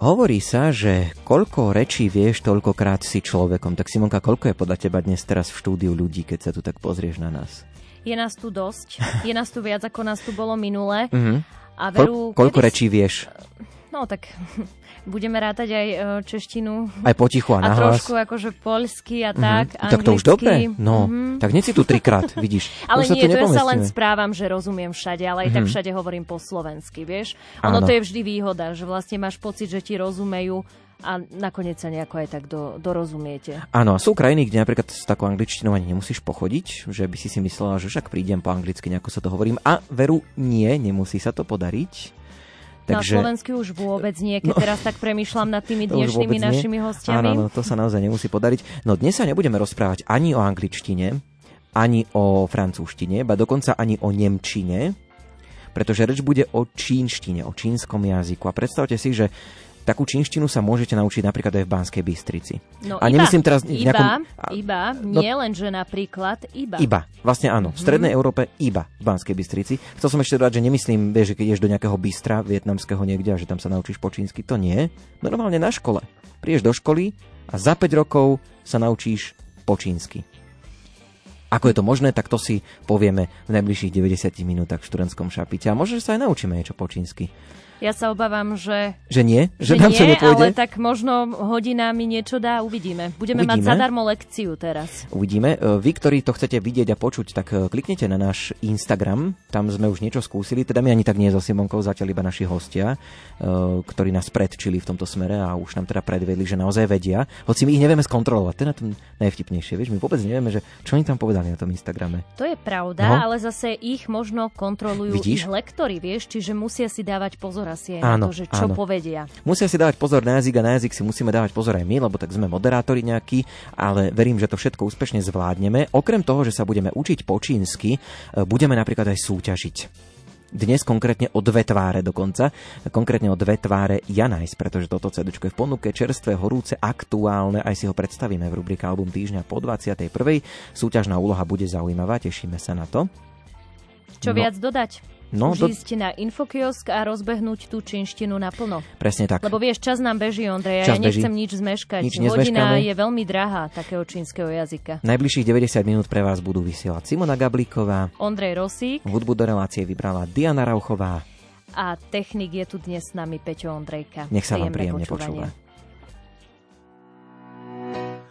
Hovorí sa, že koľko rečí vieš, toľkokrát si človekom. Tak Simonka, koľko je podľa teba dnes teraz v štúdiu ľudí, keď sa tu tak pozrieš na nás? Je nás tu dosť. Je nás tu viac, ako nás tu bolo minule. Mhm. A veru, Koľ, koľko rečí vieš? No tak budeme rátať aj e, češtinu. Aj potichu a A nahlas? trošku akože poľsky a tak, Mhm. Tak to už dobre? No, Mhm. tak nie si tu trikrát, vidíš. Ale už nie, tu to ja sa len správam, že rozumiem všade, ale aj tak Mhm. všade hovorím po slovensky, vieš. Ono Áno. to je vždy výhoda, že vlastne máš pocit, že ti rozumejú a nakoniec sa nejako aj tak do, dorozumiete. Áno, a sú krajiny, kde napríklad s takou angličtinou ani nemusíš pochodiť, že by si si myslela, že však prídem po anglicky, nejako sa to hovorím. A veru, nie, nemusí sa to podariť. Na Takže... Slovensku už vôbec nie, keď No. teraz tak premýšľam nad tými dnešnými nie. našimi hostiami. Áno, áno, to sa naozaj nemusí podariť. No dnes sa nebudeme rozprávať ani o angličtine, ani o francúzštine, ba dokonca ani o nemčine, pretože reč bude o čínštine, o čínskom jazyku. A predstavte si, že takú čínštinu sa môžete naučiť napríklad aj v Banskej Bystrici. No a iba, nemyslím teraz iba, nejakom... iba, no- nie len, že napríklad, iba. Iba, vlastne áno. V strednej Európe iba v Banskej Bystrici. Chcel som ešte dodať, že nemyslím, vieš, že keď ideš do nejakého bystra vietnamského niekde a že tam sa naučíš po čínsky, to nie. Normálne na škole. Prídeš do školy a za 5 rokov sa naučíš po čínsky. Ako je to možné, tak to si povieme v najbližších 90 minútach v študentskom šapite. A možno, že sa aj naučíme niečo po čínsky. Ja sa obávam, že, Že nie? Že, že nám to nepôjde? ale tak možno hodina mi niečo dá, uvidíme. Budeme mať Uvidíme. zadarmo lekciu teraz. Uvidíme. E, Vy, ktorí to chcete vidieť a počuť, tak e, kliknite na náš Instagram. Tam sme už niečo skúsili. Teda my ani tak nie so Simonkou, zatiaľ iba naši hostia, e, ktorí nás predčili v tomto smere a už nám teda predvedli, že naozaj vedia. Hoci my ich nevieme skontrolovať. To je na tom najvtipnejšie. Vieš, my vôbec nevieme, že čo oni tam povedali na tom Instagrame. To je pravda, No. ale zase ich možno kontrolujú Vidíš? ich lektory, vieš, čiže musia si dávať pozor asi aj Áno, na to, že čo áno. povedia. Musia si dávať pozor na jazyk a na jazyk si musíme dávať pozor aj my, lebo tak sme moderátori nejakí, ale verím, že to všetko úspešne zvládneme. Okrem toho, že sa budeme učiť po čínsky, e, budeme napríklad aj súťažiť. Dnes konkrétne o dve tváre dokonca, konkrétne o dve tváre Janajs, pretože toto CD je v ponuke čerstvé, horúce, aktuálne, aj si ho predstavíme v rubrike Album týždňa po 21. Súťažná úloha bude zaujímavá, tešíme sa na to. Čo No. viac dodať? No, Už do- ísť na infokiosk a rozbehnúť tú činštinu naplno. Presne tak. Lebo vieš, čas nám beží, Ondrej, a Čas ja nechcem beží. nič zmeškať. Nič Hodina je veľmi drahá takého čínskeho jazyka. Najbližších 90 minút pre vás budú vysielať Simona Gablíková, Ondrej Rosík Hudbu do relácie vybrala Diana Rauchová. a technik je tu dnes s nami Peťo Ondrejka. Nech sa vám príjemne počúva.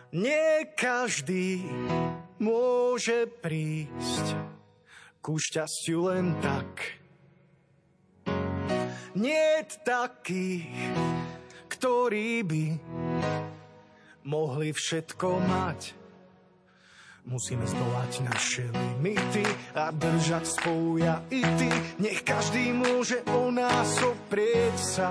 Nie každý môže prísť ku šťastiu len tak. Nie takých, ktorí by mohli všetko mať. Musíme zdolať naše limity a držať spolu ja i ty. Nech každý môže o nás oprieť sa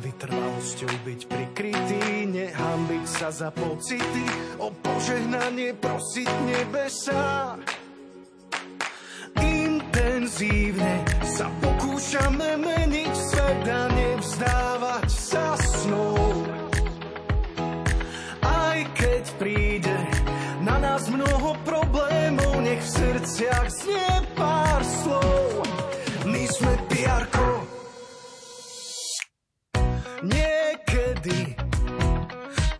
vytrvalosťou byť prikrytý, nehambiť sa za pocity, o požehnanie prosiť nebesa. Intenzívne sa pokúšame meniť svet a nevzdávať sa snou. Aj keď príde na nás mnoho problémov, nech v srdciach znie pár slov. My sme piarko, Niekedy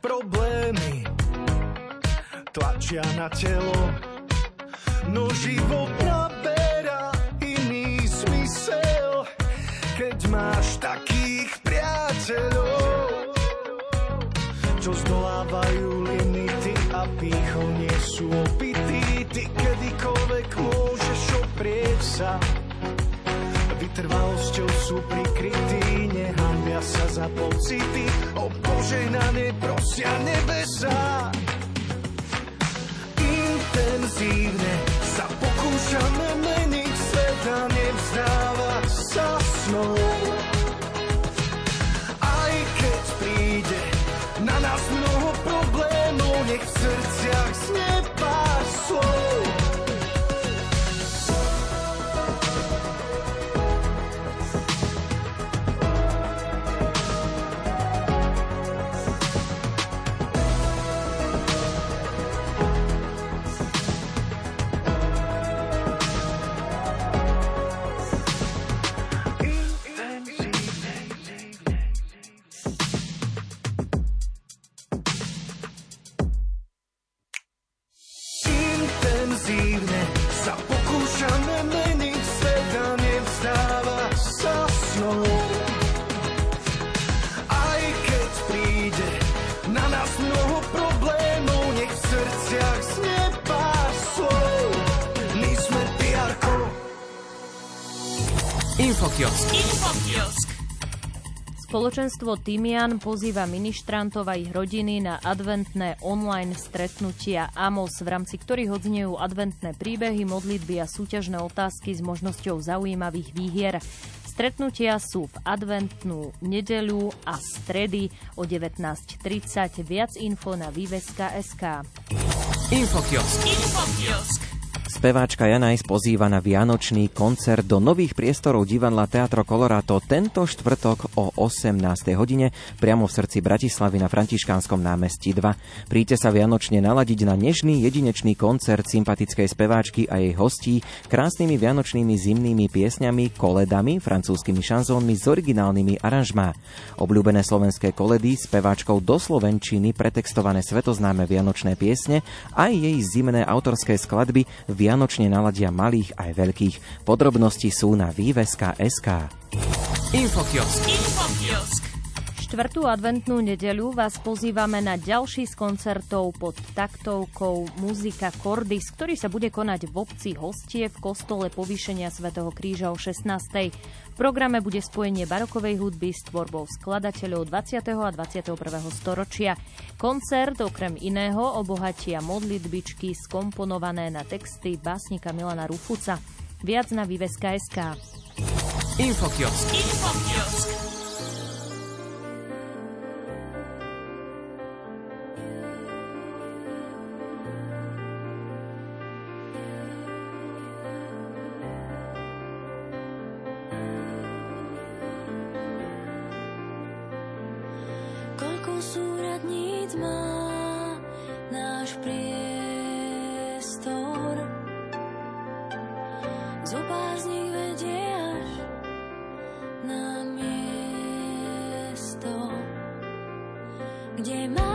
problémy tlačia na telo, no život máš takých priateľov, čo zdolávajú limity a pýchou nie sú opití. Ty kedykoľvek môžeš oprieť sa vytrvalosťou sú prikrytí, nehambia sa za pocity, o požehnanie prosia nebesa. Intenzívne sa pokúšame meniť svet a nevzdávať sa snou. Spoločenstvo Timian pozýva ministrantov a ich rodiny na adventné online stretnutia AMOS, v rámci ktorých odznejú adventné príbehy, modlitby a súťažné otázky s možnosťou zaujímavých výhier. Stretnutia sú v adventnú nedeľu a stredy o 19.30. Viac info na výveska.sk. Infokiosk. Infokiosk. Speváčka Janajs pozýva na vianočný koncert do nových priestorov divadla Teatro Colorado tento štvrtok o 18. hodine priamo v srdci Bratislavy na Františkánskom námestí 2. Príďte sa vianočne naladiť na nežný jedinečný koncert sympatickej speváčky a jej hostí krásnymi vianočnými zimnými piesňami, koledami, francúzskými šanzónmi s originálnymi aranžmá. Obľúbené slovenské koledy speváčkou do slovenčiny pretextované svetoznáme vianočné piesne aj jej zimné autorské skladby vianočne naladia malých aj veľkých. Podrobnosti sú na výveska.sk. Infokiosk. Infokiosk. Štvrtú adventnú nedeľu vás pozývame na ďalší z koncertov pod taktovkou Muzika Cordis, ktorý sa bude konať v obci Hostie v kostole povýšenia svätého Kríža o 16. V programe bude spojenie barokovej hudby s tvorbou skladateľov 20. a 21. storočia. Koncert okrem iného obohatia modlitbičky skomponované na texty básnika Milana Rufuca. Viac na Vyveska.sk. Infokiosk. Infokiosk. zo pár z nich vedie na miesto, kde má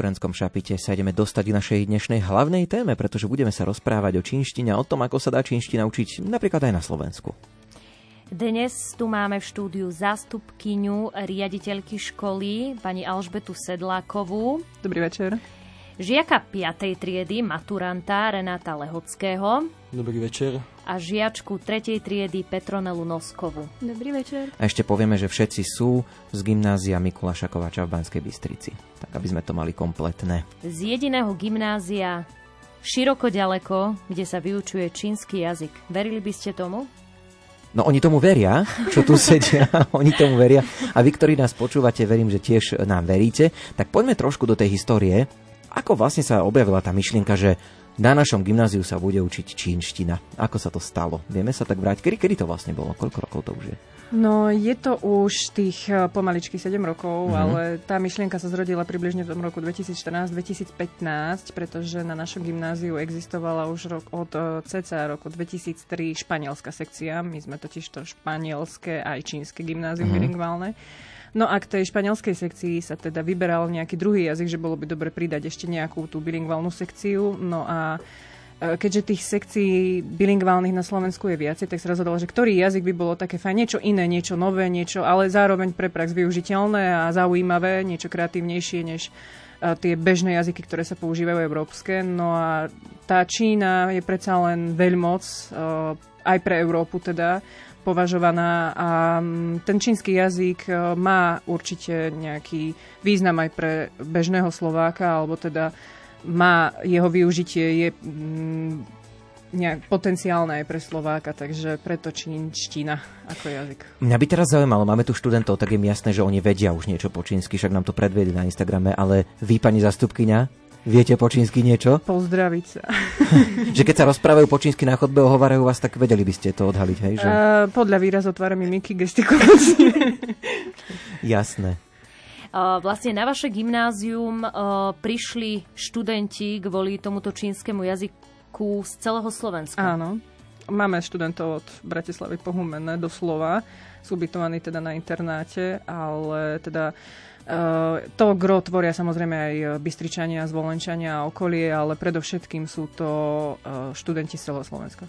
študentskom šapite sa ideme dostať k našej dnešnej hlavnej téme, pretože budeme sa rozprávať o čínštine a o tom, ako sa dá čínština učiť napríklad aj na Slovensku. Dnes tu máme v štúdiu zástupkyňu riaditeľky školy, pani Alžbetu Sedlákovú. Dobrý večer. Žiaka 5. triedy, maturanta Renáta Lehockého. Dobrý večer. A žiačku 3. triedy Petronelu Noskovu. Dobrý večer. A ešte povieme, že všetci sú z gymnázia Mikuláša Kováča v Banskej Bystrici. Tak, aby sme to mali kompletné. Z jediného gymnázia široko ďaleko, kde sa vyučuje čínsky jazyk. Verili by ste tomu? No oni tomu veria, čo tu sedia, oni tomu veria. A vy, ktorí nás počúvate, verím, že tiež nám veríte. Tak poďme trošku do tej histórie. Ako vlastne sa objavila tá myšlienka, že na našom gymnáziu sa bude učiť čínština. Ako sa to stalo? Vieme sa tak vrátiť? Kedy, kedy to vlastne bolo? Koľko rokov to už je? No, je to už tých eh, pomaličky 7 rokov, mm-hmm. ale tá myšlienka sa zrodila približne v tom roku 2014-2015, pretože na našom gymnáziu existovala už rok, od cca roku 2003 španielská sekcia. My sme totiž to španielské aj čínske gymnázium mm-hmm. bilingválne. No a k tej španielskej sekcii sa teda vyberal nejaký druhý jazyk, že bolo by dobre pridať ešte nejakú tú bilingválnu sekciu. No a E, keďže tých sekcií bilingválnych na Slovensku je viacej, tak sa rozhodol, že ktorý jazyk by bolo také fajn, niečo iné, niečo nové, niečo, ale zároveň pre prax využiteľné a zaujímavé, niečo kreatívnejšie než e, tie bežné jazyky, ktoré sa používajú európske. No a tá Čína je predsa len veľmoc, e, aj pre Európu teda, považovaná a ten čínsky jazyk má určite nejaký význam aj pre bežného Slováka, alebo teda má jeho využitie je mm, nejak potenciálne aj pre Slováka, takže preto čínština ako jazyk. Mňa by teraz zaujímalo, máme tu študentov, tak je mi jasné, že oni vedia už niečo po čínsky, však nám to predviedli na Instagrame, ale vy, pani zastupkynia, viete po čínsky niečo? Pozdraviť sa. že keď sa rozprávajú po čínsky na chodbe, ohovárajú vás, tak vedeli by ste to odhaliť, hej? Že... Uh, podľa výrazov tvára mimiky gestikulácie. Jasné. Vlastne na vaše gymnázium prišli študenti kvôli tomuto čínskemu jazyku z celého Slovenska. Áno. Máme študentov od Bratislavy po Humenné do Slova. Sú ubytovaní teda na internáte, ale teda Uh, to gro tvoria samozrejme aj Bystričania, Zvolenčania a okolie, ale predovšetkým sú to uh, študenti z celého Slovenska.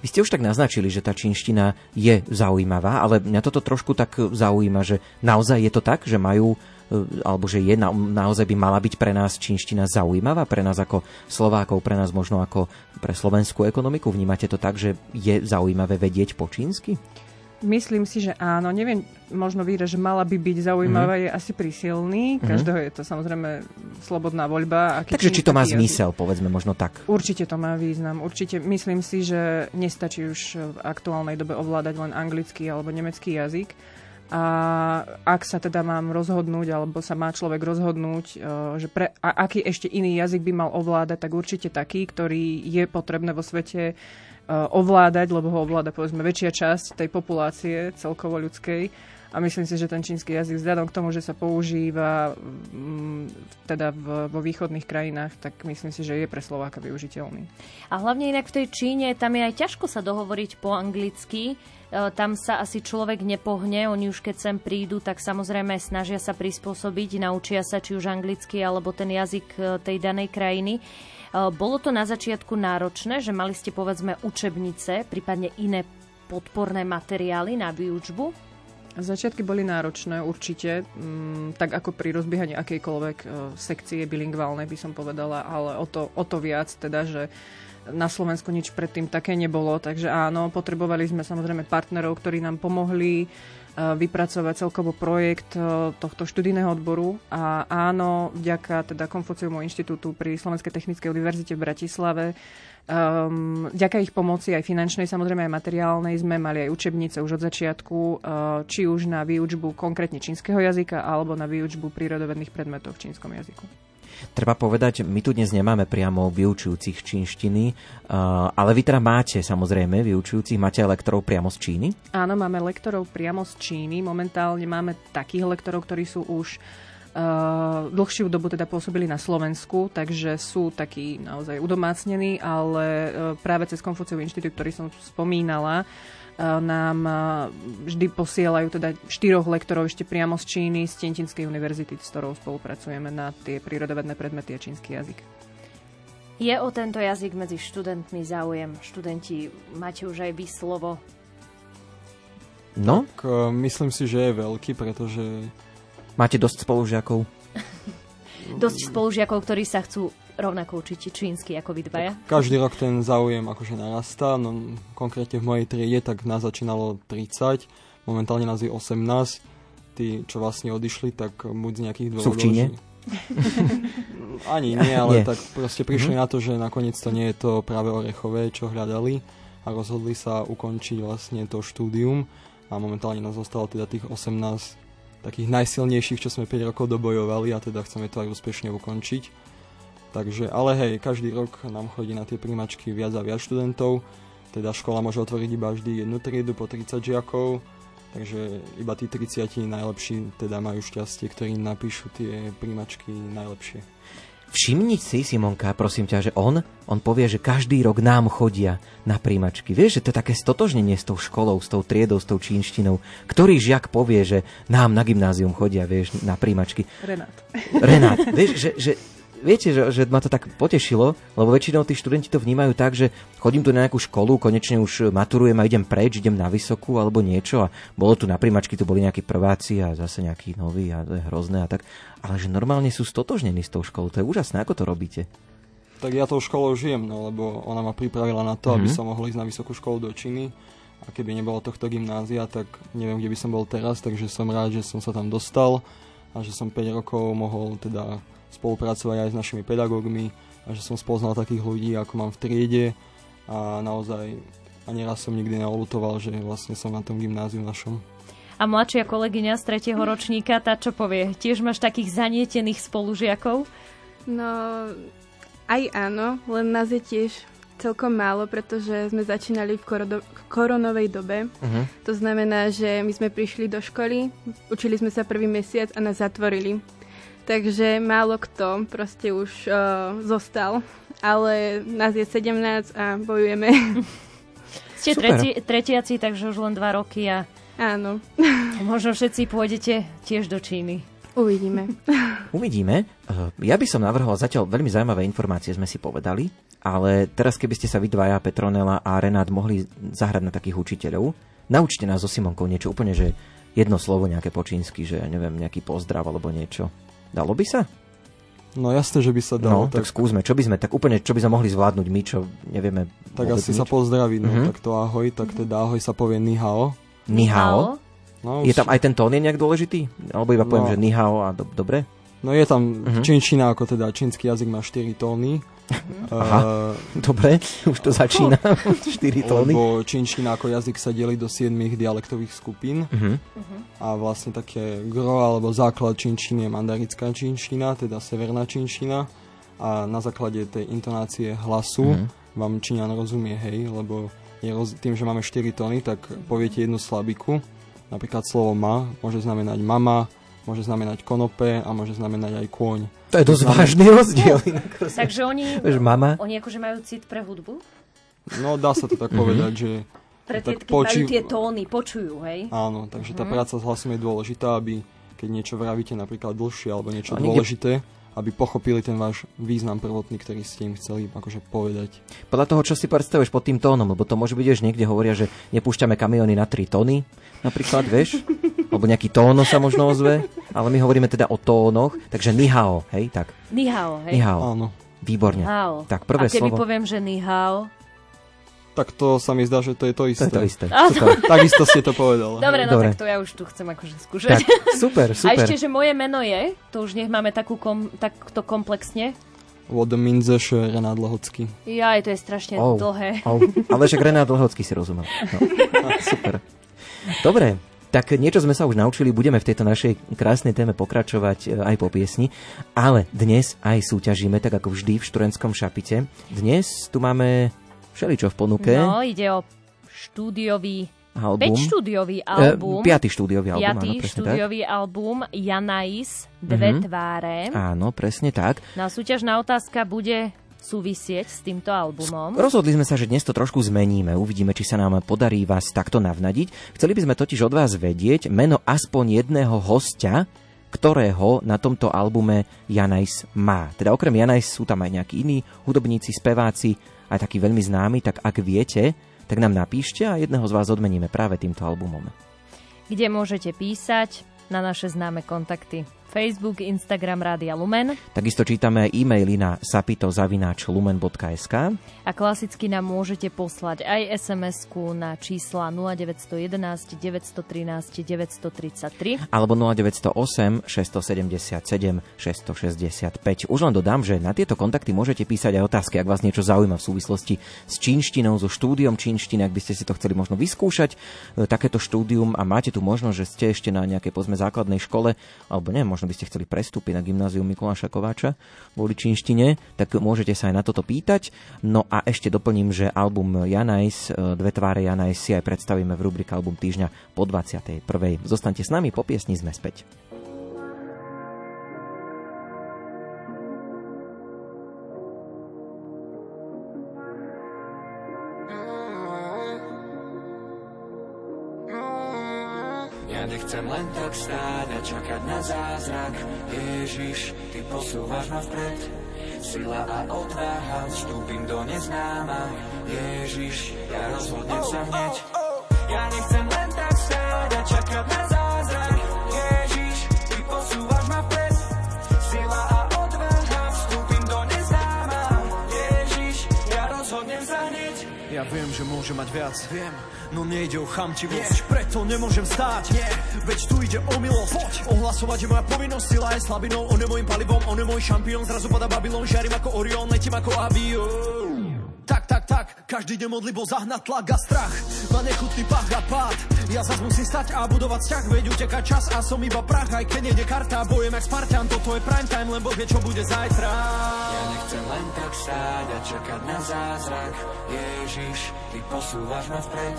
Vy ste už tak naznačili, že tá čínština je zaujímavá, ale mňa toto trošku tak zaujíma, že naozaj je to tak, že majú alebo že je na, naozaj by mala byť pre nás čínština zaujímavá, pre nás ako Slovákov, pre nás možno ako pre slovenskú ekonomiku. Vnímate to tak, že je zaujímavé vedieť po čínsky? Myslím si, že áno. Neviem, možno výraz, že mala by byť zaujímavá, mm. je asi prísilný. Mhm. Každého je to samozrejme slobodná voľba. Aký Takže či to má zmysel, jazyk. povedzme možno tak? Určite to má význam. Určite myslím si, že nestačí už v aktuálnej dobe ovládať len anglický alebo nemecký jazyk. A ak sa teda mám rozhodnúť, alebo sa má človek rozhodnúť, e, že pre, a aký ešte iný jazyk by mal ovládať, tak určite taký, ktorý je potrebné vo svete ovládať, lebo ho ovláda povedzme väčšia časť tej populácie celkovo ľudskej. A myslím si, že ten čínsky jazyk vzhľadom k tomu, že sa používa mm, teda v, vo východných krajinách, tak myslím si, že je pre Slováka využiteľný. A hlavne inak v tej Číne, tam je aj ťažko sa dohovoriť po anglicky. E, tam sa asi človek nepohne, oni už keď sem prídu, tak samozrejme snažia sa prispôsobiť, naučia sa či už anglicky alebo ten jazyk e, tej danej krajiny. Eh, bolo to na začiatku náročné, že mali ste povedzme učebnice, prípadne iné podporné materiály na výučbu? Začiatky boli náročné určite, mm, tak ako pri rozbiehaní akejkoľvek e, sekcie bilingválnej by som povedala, ale o to, o to viac teda, že na Slovensku nič predtým také nebolo, takže áno, potrebovali sme samozrejme partnerov, ktorí nám pomohli vypracovať celkovo projekt e, tohto študijného odboru a áno, vďaka teda Konfuciumu inštitútu pri Slovenskej technickej univerzite v Bratislave Um, vďaka ich pomoci aj finančnej, samozrejme aj materiálnej, sme mali aj učebnice už od začiatku, uh, či už na výučbu konkrétne čínskeho jazyka, alebo na výučbu prírodovedných predmetov v čínskom jazyku. Treba povedať, my tu dnes nemáme priamo vyučujúcich čínštiny, ale vy teda máte samozrejme vyučujúcich, máte lektorov priamo z Číny? Áno, máme lektorov priamo z Číny. Momentálne máme takých lektorov, ktorí sú už dlhšiu dobu teda pôsobili na Slovensku, takže sú takí naozaj udomácnení, ale uh, práve cez Konfuciov inštitút, ktorý som spomínala, nám uh, vždy posielajú teda štyroch lektorov ešte priamo z Číny, z Tientinskej univerzity, s ktorou spolupracujeme na tie prírodovedné predmety a čínsky jazyk. Je o tento jazyk medzi študentmi záujem? Študenti, máte už aj vy slovo? No? Tak, uh, myslím si, že je veľký, pretože Máte dosť spolužiakov? Dosť spolužiakov, ktorí sa chcú rovnako učiť čínsky ako vy dvaja? každý rok ten záujem akože narastá. No, konkrétne v mojej triede tak nás začínalo 30, momentálne nás je 18. Tí, čo vlastne odišli, tak buď z nejakých dôvodov... Sú v Číne? Ani nie, ale Nie. tak proste prišli Mhm. na to, že nakoniec to nie je to práve orechové, čo hľadali a rozhodli sa ukončiť vlastne to štúdium a momentálne nás zostalo teda tých 18 takých najsilnejších, čo sme 5 rokov dobojovali a teda chceme to aj úspešne ukončiť. Takže, ale hej, každý rok nám chodí na tie príjmačky viac a viac študentov, teda škola môže otvoriť iba vždy jednu triedu po 30 žiakov, takže iba tí 30 najlepší teda majú šťastie, ktorí napíšu tie príjmačky najlepšie. Všimni si, Simonka, prosím ťa, že on, on povie, že každý rok nám chodia na príjmačky. Vieš, že to je také stotožnenie s tou školou, s tou triedou, s tou čínštinou. Ktorý žiak povie, že nám na gymnázium chodia, vieš, na príjmačky. Renát. Renát, vieš, že, že viete, že, že ma to tak potešilo, lebo väčšinou tí študenti to vnímajú tak, že chodím tu na nejakú školu, konečne už maturujem a idem preč, idem na vysokú alebo niečo a bolo tu na príjmačky, tu boli nejakí prváci a zase nejakí noví a to je hrozné a tak. Ale že normálne sú stotožnení s tou školou, to je úžasné, ako to robíte? Tak ja tou školou žijem, no, lebo ona ma pripravila na to, aby Mhm. som mohol ísť na vysokú školu do Číny. A keby nebolo tohto gymnázia, tak neviem, kde by som bol teraz, takže som rád, že som sa tam dostal a že som 5 rokov mohol teda spolupracovať aj s našimi pedagógmi a že som spoznal takých ľudí, ako mám v triede a naozaj ani raz som nikdy neolutoval, že vlastne som na tom gymnáziu našom. A mladšia kolegyňa z tretieho ročníka, tá čo povie? Tiež máš takých zanietených spolužiakov? No, aj áno, len nás je tiež celkom málo, pretože sme začínali v korodo- koronovej dobe. Uh-huh. To znamená, že my sme prišli do školy, učili sme sa prvý mesiac a nás zatvorili. Takže málo kto proste už uh, zostal. Ale nás je 17 a bojujeme. Ste treti, tretiaci, takže už len dva roky a Áno, možno všetci pôjdete tiež do Číny. uvidíme. Uvidíme. Eh, Ja by som navrhol, zatiaľ veľmi zaujímavé informácie sme si povedali, ale teraz keby ste sa vy dvaja, Petronela a Renát mohli zahrať na takých učiteľov, naučte nás so Simonkou niečo úplne, že jedno slovo nejaké po čínsky, že ja neviem, nejaký pozdrav alebo niečo. Dalo by sa? No jasné, že by sa No, dalo. tak skúsme. Čo by sme, tak úplne, čo by sme mohli zvládnuť my, čo nevieme tak asi nič? sa pozdraviť, no Mhm. tak to ahoj, tak teda ahoj sa povie ni hao. Ni hao. No, Je tam aj ten tón je nejak dôležitý? Alebo iba poviem, No. že ni hao a do, dobre? No je tam Mhm. čínčina, ako teda čínsky jazyk má 4 tóny. Aha. Dobre, už to začína. 4 tóny. lebo čínčina ako jazyk sa delí do 7 dialektových skupín Mhm. a vlastne také gro alebo základ čínčiny je mandarická čínčina, teda severná čínčina a na základe tej intonácie hlasu Mhm. vám Číňan rozumie, hej, lebo je roz... tým, že máme 4 tóny, tak poviete jednu slabiku. Napríklad slovo ma môže znamenať mama, môže znamenať konope a môže znamenať aj kôň. To je dosť Znamená- vážny rozdiel. Takže oni, mama? oni akože majú cit pre hudbu? No dá sa to tak Mhm. povedať, že Pre tie, keď majú tie tóny, počujú, hej? áno, takže tá Mhm. práca s hlasom je dôležitá, aby keď niečo vravíte napríklad dlhšie alebo niečo A dôležité, aby pochopili ten váš význam prvotný, ktorý ste im chceli akože povedať. Podľa toho, čo si predstavuješ pod tým tónom, lebo to môže byť, že niekde hovoria, že nepúšťame kamiony na 3 tóny, napríklad, vieš? Alebo nejaký tóno sa možno ozve, ale my hovoríme teda o tónoch, takže nihao, hej, tak. Ni hao, hej? Nihao, Áno. výborne. Hao. Tak prvé A keby slovo. poviem, že ni hao... Tak to sa mi zdá, že to je to To isté. je to isté. Áno. Super. Takisto ste to povedal. Dobre, no Dobre. tak to ja už tu chcem akože Tak, skúšať. super, A super. ešte, že moje meno je, to už nech máme takú kom, takto komplexne. Vod Minzeš Renát Lehocký. Jaj, to je strašne Oh. dlhé. Oh, ale však Renát Dlhocký si rozumel. No. Super. Dobre, tak niečo sme sa už naučili, budeme v tejto našej krásnej téme pokračovať e, aj po piesni, ale dnes aj súťažíme, tak ako vždy v študentskom šapite. Dnes tu máme všeličo v ponuke. No, ide o štúdiový album. 5 štúdiový album. E, piatý štúdiový album, Piatý áno, presne štúdiový album Janais, Dve Mhm. tváre. tak. Áno, presne tak. No a súťažná otázka bude súvisieť s týmto albumom. Rozhodli sme sa, že dnes to trošku zmeníme. Uvidíme, či sa nám podarí vás takto navnadiť. Chceli by sme totiž od vás vedieť meno aspoň jedného hostia, ktorého na tomto albume Janajs má. Teda okrem Janajs sú tam aj nejakí iní hudobníci, speváci, aj takí veľmi známi, tak ak viete, tak nám napíšte a jedného z vás odmeníme práve týmto albumom. kde môžete písať na naše známe kontakty. Facebook, Instagram Rádia Lumen Takisto čítame e-maily na sapitozavináčlumen.sk a klasicky nám môžete poslať aj SMS-ku na čísla 0911 913 933. alebo 0908 677 665. Už len dodám, že na tieto kontakty môžete písať aj otázky, ak vás niečo zaujíma v súvislosti s čínštinou, so štúdiom čínštiny, ak by ste si to chceli možno vyskúšať, e, takéto štúdium a máte tu možnosť, že ste ešte na nejakej pozme základnej škole, alebo neviem, možno by ste chceli prestúpiť na gymnázium Mikuláša Kováča kvôli čínštine, tak môžete sa aj na toto pýtať. No a ešte doplním, že album Janajs, e, Dve tváre Janajs si aj predstavíme v rubrike Album týždňa po 21. Zostaňte s nami, po piesni sme späť. Chamtivosť, preto nemôžem stáť, nie, veď tu ide o milosť, poď, ohlasovať je moja povinnosť, sila je slabinou, on je môjim palivom, on je môj šampión, zrazu pada Babylon, žiarím ako Orion, letím ako avión. Tak, tak, tak, každý deň modlibo zahnať tlak a strach, má nechutný pach a pád, ja zas musím stať a budovať vzťah, veď uteká čas a som iba prach, aj keď nejde karta, bojem jak Spartan, toto je prime time, len Boh vie, čo bude zajtra. Ja nechcem len tak stáť a čakať na zázrak. Ježiš, ty posúvaš ma vpred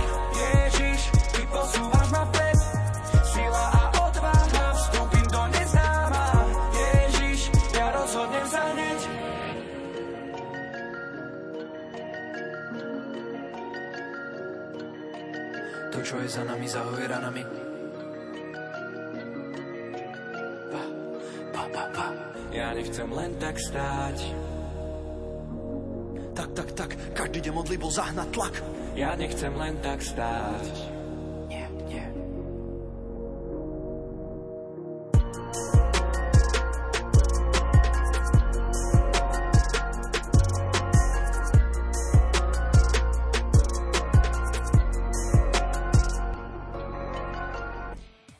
To, čo je za nami, zahoj ranami. pa, pa, pa, pa. Ja nechcem len tak stáť. Tak, tak, tak, každý deň modlibo zahnať tlak. Ja nechcem len tak stáť Nie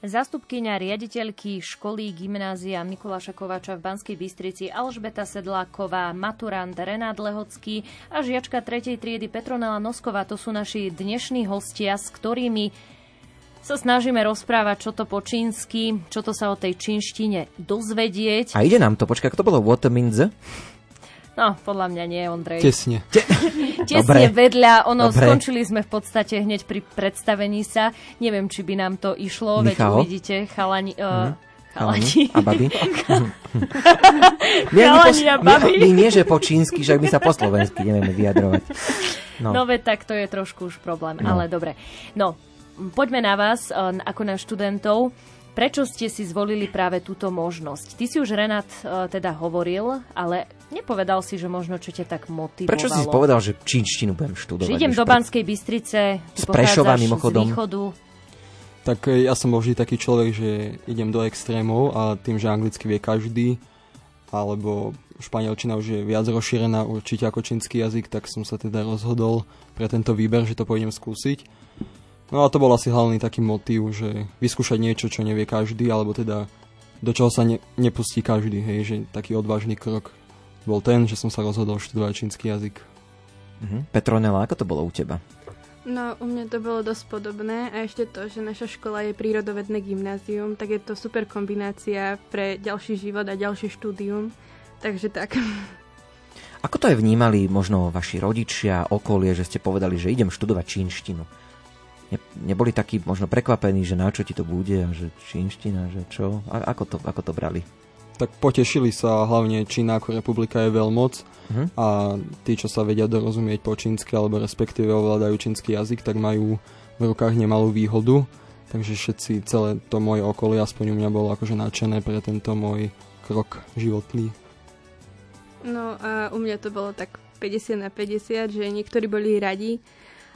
Zastupkyňa riaditeľky školy gymnázia Mikuláša Kováča v Banskej Bystrici Alžbeta Sedláková, maturant Renát Lehocký a žiačka 3. triedy Petronela Nosková. To sú naši dnešní hostia, s ktorými sa snažíme rozprávať, čo to po čínsky, čo to sa o tej čínštine dozvedieť. A ide nám to, počkaj, ako to bolo? Waterminze? No, podľa mňa nie, Ondrej. Tesne. Tesne Dobre. vedľa, ono Dobre. skončili sme v podstate hneď pri predstavení sa. Neviem, či by nám to išlo, veď Michal? uvidíte, chalani, uh, Chalani a baby. nie, Chalani a baby. My, my nie, že po čínsky, že my sa po slovensky nevieme vyjadrovať. No, no veď tak to je trošku už problém, no. ale dobre. No, poďme na vás, ako na študentov. Prečo ste si zvolili práve túto možnosť? Ty si už Renát uh, teda hovoril, ale nepovedal si, že možno čo ťa tak motivovalo. Prečo si povedal, že čínštinu budem študovať? Že idem do Banskej Bystrice, z Prešova mimochodom. Z východu. Tak e, ja som bol vždy taký človek, že idem do extrémov a tým, že anglicky vie každý, alebo španielčina už je viac rozšírená určite ako čínsky jazyk, tak som sa teda rozhodol pre tento výber, že to pôjdem skúsiť. No a to bol asi hlavný taký motív, že vyskúšať niečo, čo nevie každý, alebo teda do čoho sa ne, nepustí každý, hej, že taký odvážny krok bol ten, že som sa rozhodol študovať čínsky jazyk. Uh-huh. Petronela, ako to bolo u teba? No, u mňa to bolo dosť podobné a ešte to, že naša škola je prírodovedné gymnázium, tak je to super kombinácia pre ďalší život a ďalšie štúdium, takže tak. Ako to aj vnímali možno vaši rodičia, okolie, že ste povedali, že idem študovať čínštinu? Ne, neboli takí možno prekvapení, že na čo ti to bude a že čínština, že čo? A, ako, to, ako to brali? Tak potešili sa hlavne Čína ako republika je veľmoc uh-huh. a tí, čo sa vedia dorozumieť po čínsky alebo respektíve ovládajú čínsky jazyk, tak majú v rukách nemalú výhodu. Takže všetci, celé to moje okolie, aspoň u mňa bolo akože nadšené pre tento môj krok životný. No a u mňa to bolo tak 50 na 50, že niektorí boli radi,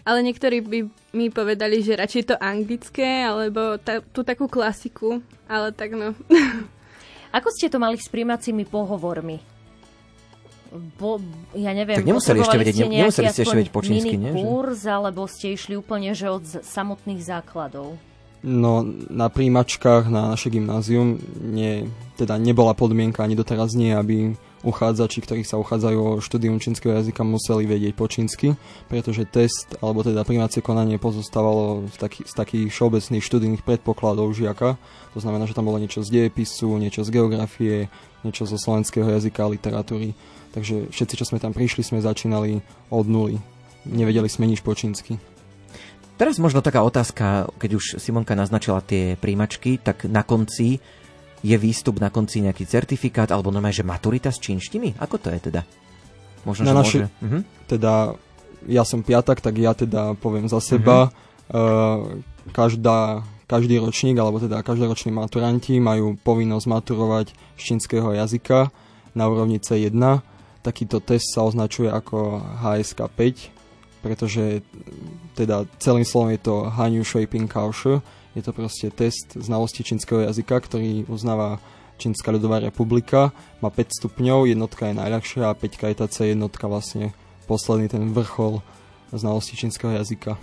ale niektorí by mi povedali, že radšej to anglické, alebo ta, tú takú klasiku, ale tak no. Ako ste to mali s príjmacími pohovormi? Bo, ja neviem, tak nemuseli ešte vedieť, ne, nemuseli ste ešte vedieť po čínsky, nie? kurz, alebo ste išli úplne že od samotných základov? No, na príjmačkách na naše gymnázium nie, teda nebola podmienka, ani doteraz nie, aby uchádzači, ktorí sa uchádzajú o štúdium čínskeho jazyka, museli vedieť po čínsky, pretože test, alebo teda primácie konanie pozostávalo z, taký, z takých všeobecných študijných predpokladov žiaka. To znamená, že tam bolo niečo z dejepisu, niečo z geografie, niečo zo slovenského jazyka a literatúry. Takže všetci, čo sme tam prišli, sme začínali od nuly. Nevedeli sme nič po čínsky. Teraz možno taká otázka, keď už Simonka naznačila tie príjmačky, tak na konci je výstup na konci nejaký certifikát alebo normálne, že maturita z čínštiny? Ako to je teda? Možno, na že naši, môže... uh-huh. Teda ja som piatak, tak ja teda poviem za seba. Uh-huh. Uh, každá, každý ročník, alebo teda každoroční maturanti majú povinnosť maturovať z čínskeho jazyka na úrovni C1. Takýto test sa označuje ako HSK 5, pretože teda celým slovom je to Hanyu Shuiping Kaoshi, je to proste test znalosti čínskeho jazyka, ktorý uznáva Čínska ľudová republika. Má 5 stupňov, jednotka je najľahšia a 5 je tá C jednotka vlastne posledný ten vrchol znalosti čínskeho jazyka.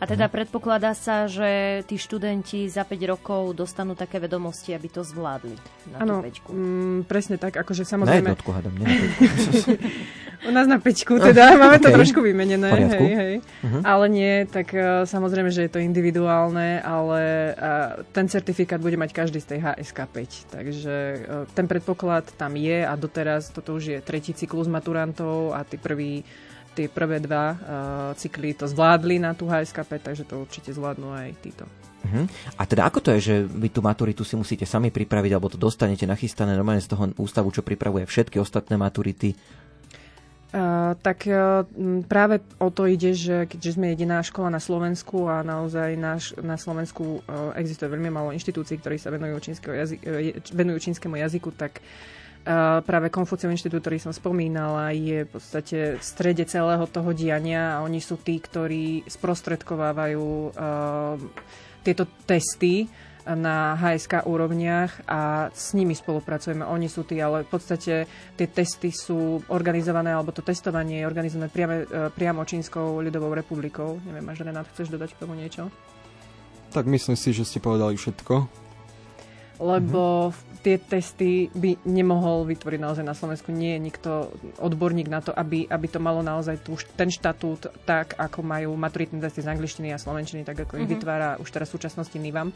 A teda predpokladá sa, že tí študenti za 5 rokov dostanú také vedomosti, aby to zvládli na ano, tú mm, presne tak, akože samozrejme... Na jednotku, hádam, nie U nás na pečku, teda máme okay. to trošku vymenené, hej, hej. Uh-huh. Ale nie, tak uh, samozrejme, že je to individuálne, ale uh, ten certifikát bude mať každý z tej HSK 5. Takže uh, ten predpoklad tam je a doteraz toto už je tretí cyklus maturantov a tí prví tie prvé dva uh, cykly to zvládli na tú HSKP, takže to určite zvládnu aj títo. Uh-huh. A teda ako to je, že vy tú maturitu si musíte sami pripraviť, alebo to dostanete nachystané normálne z toho ústavu, čo pripravuje všetky ostatné maturity? Uh, tak uh, práve o to ide, že keďže sme jediná škola na Slovensku a naozaj naš, na Slovensku uh, existuje veľmi málo inštitúcií, ktorí sa venujú, jazyk, uh, venujú čínskemu jazyku, tak uh, práve Konfuciov inštitút, ktorý som spomínala, je v podstate v strede celého toho diania a oni sú tí, ktorí sprostredkovávajú uh, tieto testy na HSK úrovniach a s nimi spolupracujeme. Oni sú tí, ale v podstate tie testy sú organizované, alebo to testovanie je organizované priame, priamo Čínskou ľudovou republikou. Neviem, až Renát, chceš dodať k tomu niečo? Tak myslím si, že ste povedali všetko. Lebo mm-hmm tie testy by nemohol vytvoriť naozaj na Slovensku. Nie je nikto odborník na to, aby, aby to malo naozaj tú, ten štatút tak, ako majú maturitné testy z angličtiny a slovenčiny, tak ako mm-hmm. ich mhm. vytvára už teraz v súčasnosti NIVAM.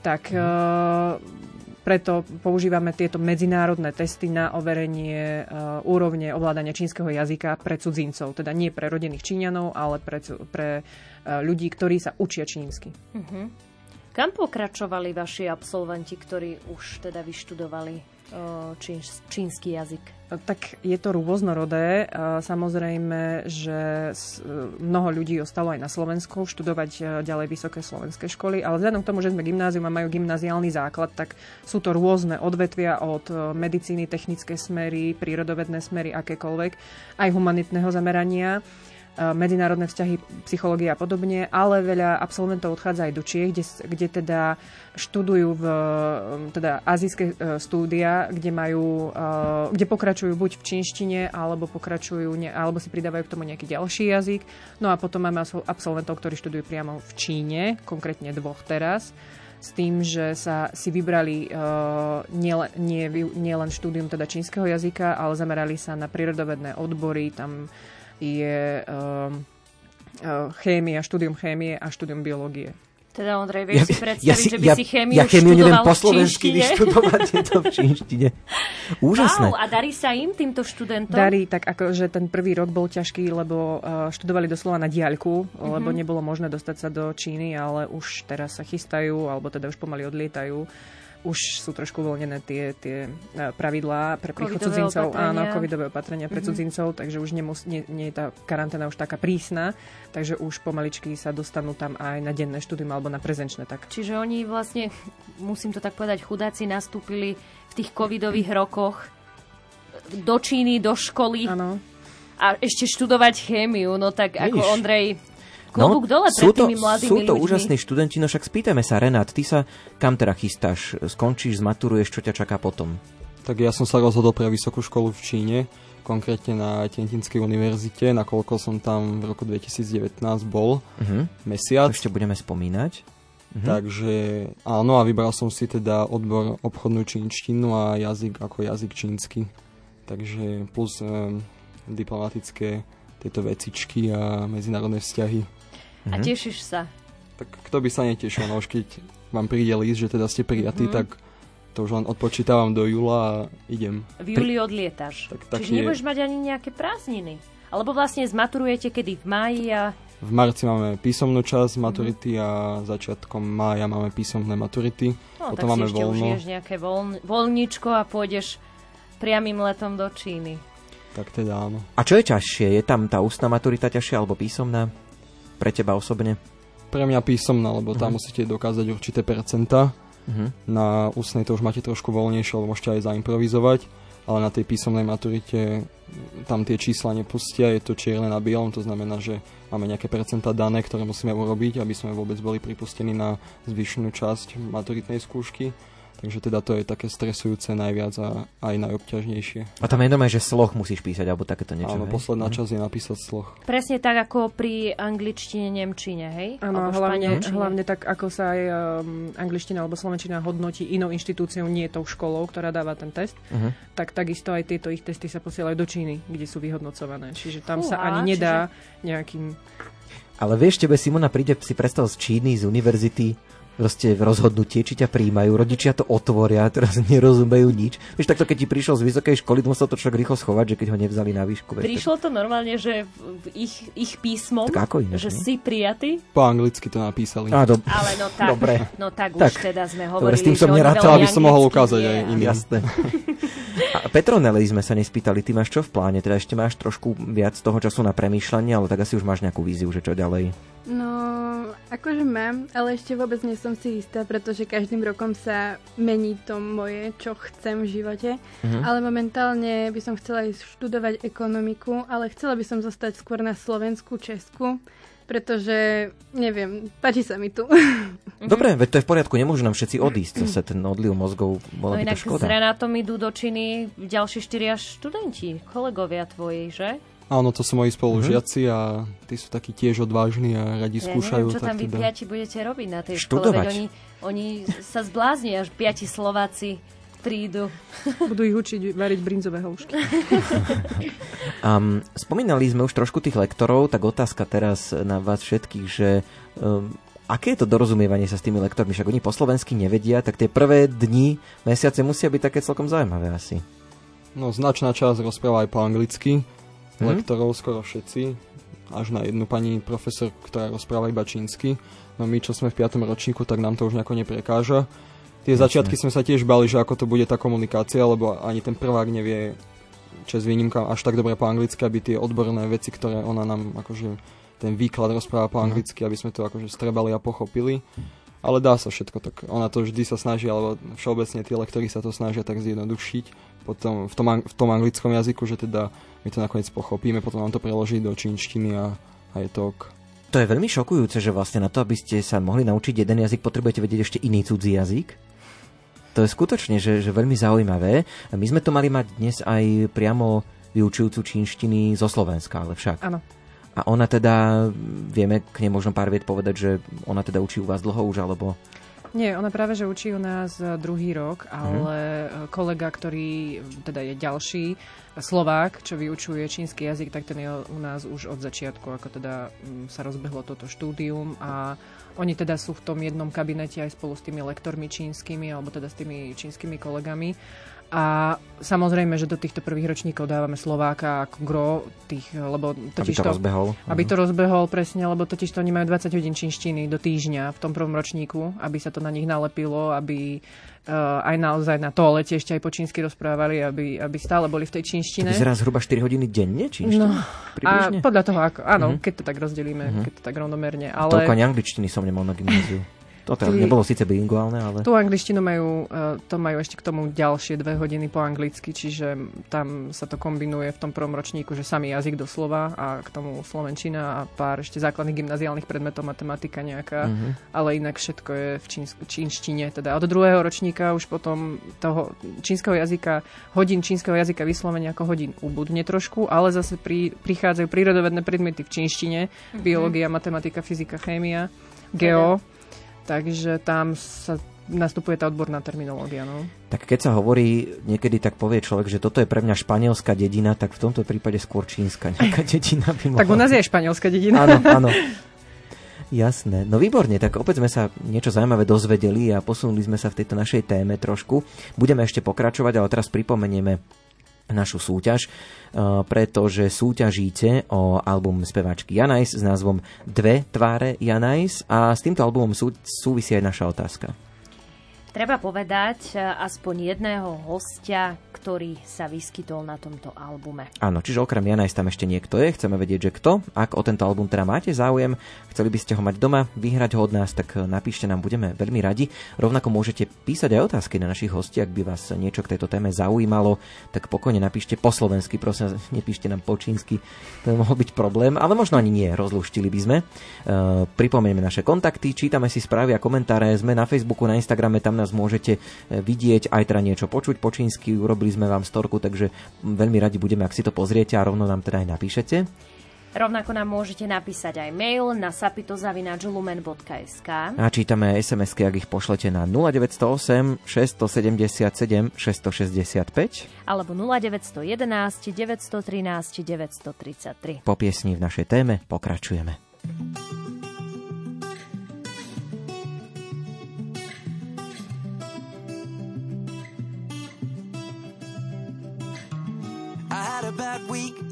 Tak mm-hmm. uh, preto používame tieto medzinárodné testy na overenie uh, úrovne ovládania čínskeho jazyka pre cudzincov. Teda nie pre rodených Číňanov, ale pre, pre uh, ľudí, ktorí sa učia čínsky. Uh-huh. Kam pokračovali vaši absolventi, ktorí už teda vyštudovali čín, čínsky jazyk? Tak je to rôznorodé. Samozrejme, že mnoho ľudí ostalo aj na Slovensku študovať e, ďalej vysoké slovenské školy, ale vzhľadom k tomu, že sme gymnázium a majú gymnáziálny základ, tak sú to rôzne odvetvia od e, medicíny, technické smery, prírodovedné smery, akékoľvek, aj humanitného zamerania medzinárodné vzťahy, psychológia a podobne, ale veľa absolventov odchádza aj do Čiech, kde, kde teda študujú v teda azijské e, stúdia, kde majú, e, kde pokračujú buď v čínštine, alebo pokračujú, alebo si pridávajú k tomu nejaký ďalší jazyk. No a potom máme absolventov, ktorí študujú priamo v Číne, konkrétne dvoch teraz s tým, že sa si vybrali uh, nielen nie, nie štúdium teda čínskeho jazyka, ale zamerali sa na prírodovedné odbory, tam je um, uh, chémia, štúdium chémie a štúdium biológie. Teda Ondrej, vieš ja, si predstaviť, ja si, že by ja, si chémiu ja chémiu neviem po slovensky vyštudovať, je to v čínštine. Úžasné. Wow, a darí sa im týmto študentom? Darí, tak ako, že ten prvý rok bol ťažký, lebo uh, študovali doslova na diaľku, mm-hmm. lebo nebolo možné dostať sa do Číny, ale už teraz sa chystajú, alebo teda už pomaly odlietajú už sú trošku uvoľnené tie, tie e, pravidlá pre príchod cudzincov. Opatrenia. Áno, covidové opatrenia pre mm-hmm. cudzincov, takže už nemus, nie, nie je tá karanténa už taká prísna, takže už pomaličky sa dostanú tam aj na denné štúdium alebo na prezenčné. Tak. Čiže oni vlastne, musím to tak povedať, chudáci nastúpili v tých covidových rokoch do Číny, do školy. Áno. A ešte študovať chémiu, no tak Víš. ako Ondrej, Klobúk no, dole sú to, tými mladými Sú to ľuďmi. úžasní študenti, no však spýtajme sa, Renát, ty sa kam teda chystáš? Skončíš, zmaturuješ, čo ťa čaká potom? Tak ja som sa rozhodol pre vysokú školu v Číne, konkrétne na Tientinskej univerzite, nakoľko som tam v roku 2019 bol uh-huh. mesiac. To ešte budeme spomínať. Uh-huh. Takže áno, a vybral som si teda odbor obchodnú čínštinu a jazyk ako jazyk čínsky. Takže plus um, diplomatické tieto vecičky a medzinárodné vzťahy. A mhm. tešíš sa? Tak kto by sa netešil, no už keď vám príde list, že teda ste prijatí, mm-hmm. tak to už len odpočítavam do júla a idem. V júli odlietaš. Tak, tak Čiže je... nebudeš mať ani nejaké prázdniny. Alebo vlastne zmaturujete kedy v máji a... V marci máme písomnú časť maturity mm-hmm. a začiatkom mája máme písomné maturity. No, Potom tak máme si ešte voľno. užiješ nejaké voľn, voľničko a pôjdeš priamým letom do Číny. Tak teda áno. A čo je ťažšie? Je tam tá ústna maturita ťažšia alebo písomná? Pre teba osobne? Pre mňa písomná, lebo tam uh-huh. musíte dokázať určité percenta. Uh-huh. Na ústnej to už máte trošku voľnejšie, lebo môžete aj zaimprovizovať, ale na tej písomnej maturite tam tie čísla nepustia, je to čierne na bielom, to znamená, že máme nejaké percenta dané, ktoré musíme urobiť, aby sme vôbec boli pripustení na zvyšnú časť maturitnej skúšky. Takže teda to je také stresujúce najviac a aj najobťažnejšie. A tam je normálne, že sloh musíš písať, alebo takéto niečo, Áno, hej? posledná mhm. časť je napísať sloh. Presne tak, ako pri angličtine, nemčine, hej? Áno, hlavne, hlavne tak, ako sa aj um, angličtina alebo slovenčina hodnotí inou inštitúciou, nie tou školou, ktorá dáva ten test, uh-huh. tak takisto aj tieto ich testy sa posielajú do Číny, kde sú vyhodnocované. Čiže tam Uha, sa ani nedá čiže... nejakým ale vieš, tebe Simona príde, si predstav z Číny, z univerzity, proste rozhodnutie, či ťa príjmajú. Rodičia to otvoria, teraz nerozumejú nič. Vieš, takto keď ti prišiel z vysokej školy, musel to človek rýchlo schovať, že keď ho nevzali na výšku. Vieš, Prišlo to normálne, že v ich, ich písmom, tak ako iné, že ne? si prijatý? Po anglicky to napísali. Á, do... Ale no tak, Dobre. no tak, tak už teda sme hovorili, Dobre, s tým som nerátal, aby som mohol ukázať aj iným. Jasné. A Petronelli sme sa nespýtali, ty máš čo v pláne? Teda ešte máš trošku viac toho času na premýšľanie, ale tak asi už máš nejakú víziu, že čo ďalej? No, akože mám, ale ešte vôbec nie som si istá, pretože každým rokom sa mení to moje, čo chcem v živote. Mhm. Ale momentálne by som chcela ísť študovať ekonomiku, ale chcela by som zostať skôr na Slovensku, Česku pretože, neviem, páči sa mi tu. Dobre, veď to je v poriadku, nemôžu nám všetci odísť, zase ten odliv mozgov, bola no by to škoda. s Renátom idú do Číny ďalší štyria študenti, kolegovia tvoji, že? Áno, to sú moji spolužiaci mm-hmm. a tí sú takí tiež odvážni a radi ja skúšajú. Neviem, čo tam vy teda... piati budete robiť na tej Študovať. škole, oni, oni sa zbláznia, až piati Slováci prídu. Budú ich učiť variť brinzové hĺšky. um, spomínali sme už trošku tých lektorov, tak otázka teraz na vás všetkých, že um, aké je to dorozumievanie sa s tými lektormi? Však oni po slovensky nevedia, tak tie prvé dni, mesiace musia byť také celkom zaujímavé asi. No, značná časť rozpráva aj po anglicky. Hmm? Lektorov skoro všetci. až na jednu pani profesor, ktorá rozpráva iba čínsky. No my, čo sme v 5. ročníku, tak nám to už nejako neprekáža. Tie Jasne. začiatky sme sa tiež bali, že ako to bude tá komunikácia, lebo ani ten prvák nevie, čes výnimka, až tak dobre po anglicky, aby tie odborné veci, ktoré ona nám akože ten výklad rozpráva po mhm. anglicky, aby sme to akože strebali a pochopili. Ale dá sa všetko, tak ona to vždy sa snaží, alebo všeobecne tí lektorí sa to snažia tak zjednodušiť potom v tom, v tom anglickom jazyku, že teda my to nakoniec pochopíme, potom nám to preloží do čínštiny a, a je to ok. To je veľmi šokujúce, že vlastne na to, aby ste sa mohli naučiť jeden jazyk, potrebujete vedieť ešte iný cudzí jazyk. To je skutočne, že, že veľmi zaujímavé. My sme to mali mať dnes aj priamo vyučujúcu čínštiny zo Slovenska, ale však. Áno. A ona teda, vieme k nej možno pár viet povedať, že ona teda učí u vás dlho už, alebo... Nie, ona práve, že učí u nás e, druhý rok, mhm. ale mm. kolega, ktorý teda je ďalší, Slovák, čo vyučuje čínsky jazyk, tak ten je u nás už od začiatku, ako teda sa rozbehlo toto štúdium a oni teda sú v tom jednom kabinete aj spolu s tými lektormi čínskymi, alebo teda s tými čínskymi kolegami a samozrejme, že do týchto prvých ročníkov dávame Slováka ako gro tých, lebo totiž aby to, to rozbehol. Aby to rozbehol, presne, lebo totiž to oni majú 20 hodín čínštiny do týždňa v tom prvom ročníku, aby sa to na nich nalepilo, aby uh, aj naozaj na toalete ešte aj po čínsky rozprávali, aby, aby stále boli v tej čínštine. To zhruba 4 hodiny denne čínština? No, a podľa toho, ako, áno, uh-huh. keď to tak rozdelíme, uh-huh. keď to tak rovnomerne. Ale... Toľko ani angličtiny som nemal na gymnáziu. To teda nebolo síce bilinguálne, ale... Tú angličtinu majú, e, to majú ešte k tomu ďalšie dve hodiny po anglicky, čiže tam sa to kombinuje v tom prvom ročníku, že samý jazyk doslova a k tomu slovenčina a pár ešte základných gymnaziálnych predmetov, matematika nejaká, mm-hmm. ale inak všetko je v číns- čínštine. Teda od druhého ročníka už potom toho čínskeho jazyka, hodín čínskeho jazyka vyslovene ako hodín ubudne trošku, ale zase pri, prichádzajú prírodovedné predmety v čínštine, mm-hmm. biológia, matematika, fyzika, chémia, geo. Teda takže tam sa nastupuje tá odborná terminológia. No. Tak keď sa hovorí, niekedy tak povie človek, že toto je pre mňa španielská dedina, tak v tomto prípade skôr čínska nejaká dedina by mohla... Tak u nás je španielská dedina. Áno, áno. Jasné. No výborne, tak opäť sme sa niečo zaujímavé dozvedeli a posunuli sme sa v tejto našej téme trošku. Budeme ešte pokračovať, ale teraz pripomenieme našu súťaž, e, pretože súťažíte o album speváčky Janajs s názvom Dve tváre Janajs a s týmto albumom sú, súvisí aj naša otázka. Treba povedať e, aspoň jedného hostia, ktorý sa vyskytol na tomto albume. Áno, čiže okrem Janajs tam ešte niekto je, chceme vedieť, že kto. Ak o tento album teda máte záujem, chceli by ste ho mať doma, vyhrať ho od nás, tak e, napíšte nám, budeme veľmi radi. Rovnako môžete písať aj otázky na našich hostí, ak by vás niečo k tejto téme zaujímalo, tak pokojne napíšte po slovensky, prosím, nepíšte nám po čínsky, to mohol byť problém, ale možno ani nie, rozluštili by sme. E, pripomenieme naše kontakty, čítame si správy a komentáre, sme na Facebooku, na Instagrame, tam nás môžete e, vidieť, aj teda niečo počuť po čínsky. Urobili sme vám storku, takže veľmi radi budeme, ak si to pozriete a rovno nám teda aj napíšete. Rovnako nám môžete napísať aj mail na sapitozavinačlumen.sk A čítame sms ak ich pošlete na 0908 677 665 alebo 0911 913 933. Po piesni v našej téme pokračujeme. a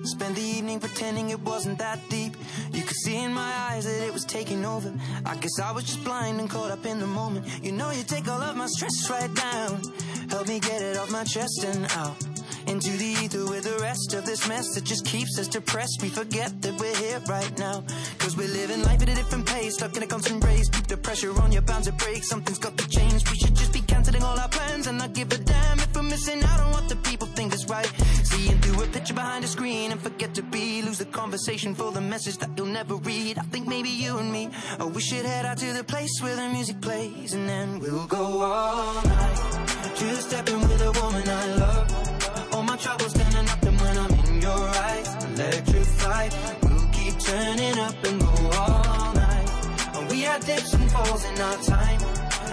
Spent the evening pretending it wasn't that deep. You could see in my eyes that it was taking over. I guess I was just blind and caught up in the moment. You know, you take all of my stress right down. Help me get it off my chest and out. Into the ether with the rest of this mess that just keeps us depressed. We forget that we're here right now. Cause we're living life at a different pace, stuck in a constant race. Keep the pressure on, you're bound to break. Something's got to change. We should just be canceling all our plans and not give a damn if we're missing out on what the people think is right. Through a picture behind a screen and forget to be. Lose the conversation for the message that you'll never read. I think maybe you and me, oh, we should head out to the place where the music plays and then we'll go all night. Just stepping with a woman I love trouble standing up and when I'm in your eyes Electrified, we'll keep turning up and go all night We had dips and falls in our time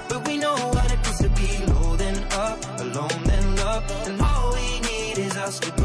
But we know what it feels to be low then up, alone then love And all we need is us to go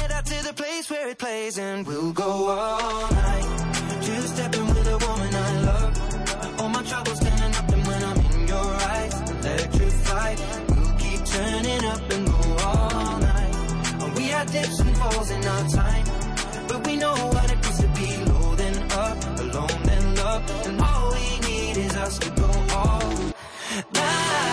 To the place where it plays, and we'll go all night. Two stepping with a woman I love. All my troubles standing up, and when I'm in your eyes, electrified. We'll keep turning up and go all night. We had dips and falls in our time. But we know what it feels to be low then up, alone then love. And all we need is us to go all night.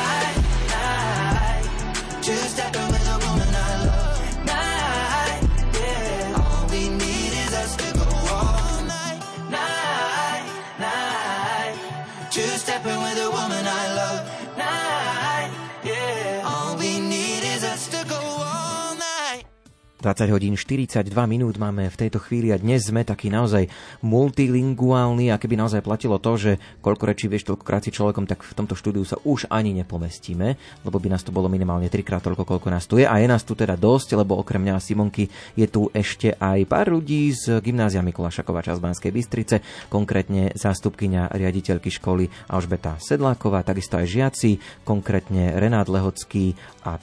20 hodín 42 minút máme v tejto chvíli a dnes sme takí naozaj multilinguálni a keby naozaj platilo to, že koľko rečí vieš toľkokrát si človekom, tak v tomto štúdiu sa už ani nepomestíme, lebo by nás tu bolo minimálne trikrát toľko, koľko nás tu je a je nás tu teda dosť, lebo okrem mňa a Simonky je tu ešte aj pár ľudí z gymnázia Mikuláša Kovača z Banskej Bystrice, konkrétne zástupkynia riaditeľky školy Alžbeta Sedláková, takisto aj žiaci, konkrétne Renát Lehocký a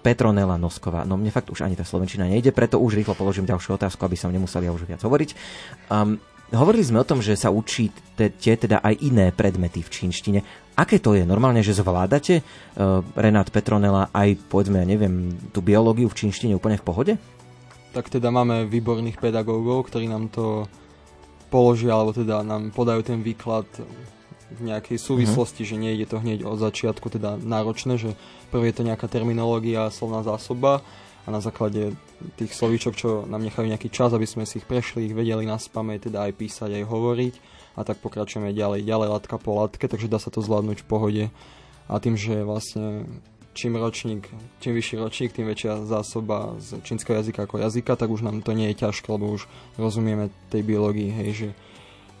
Petronela Nosková. No mne fakt už ani tá slovenčina nejde, preto už rýchlo položím ďalšiu otázku, aby som nemusel ja už viac hovoriť. Um, hovorili sme o tom, že sa učíte teda aj iné predmety v čínštine. Aké to je? Normálne, že zvládate, uh, Renát Petronela, aj povedzme, ja neviem, tú biológiu v čínštine úplne v pohode? Tak teda máme výborných pedagógov, ktorí nám to položia, alebo teda nám podajú ten výklad v nejakej súvislosti, mm-hmm. že nejde to hneď od začiatku teda náročné, že prvé je to nejaká terminológia, slovná zásoba a na základe tých slovíčok, čo nám nechajú nejaký čas, aby sme si ich prešli, ich vedeli na spame, teda aj písať, aj hovoriť. A tak pokračujeme ďalej, ďalej latka po latke, takže dá sa to zvládnuť v pohode. A tým, že vlastne čím ročník, čím vyšší ročník, tým väčšia zásoba z čínskeho jazyka ako jazyka, tak už nám to nie je ťažké, lebo už rozumieme tej biológii, hej, že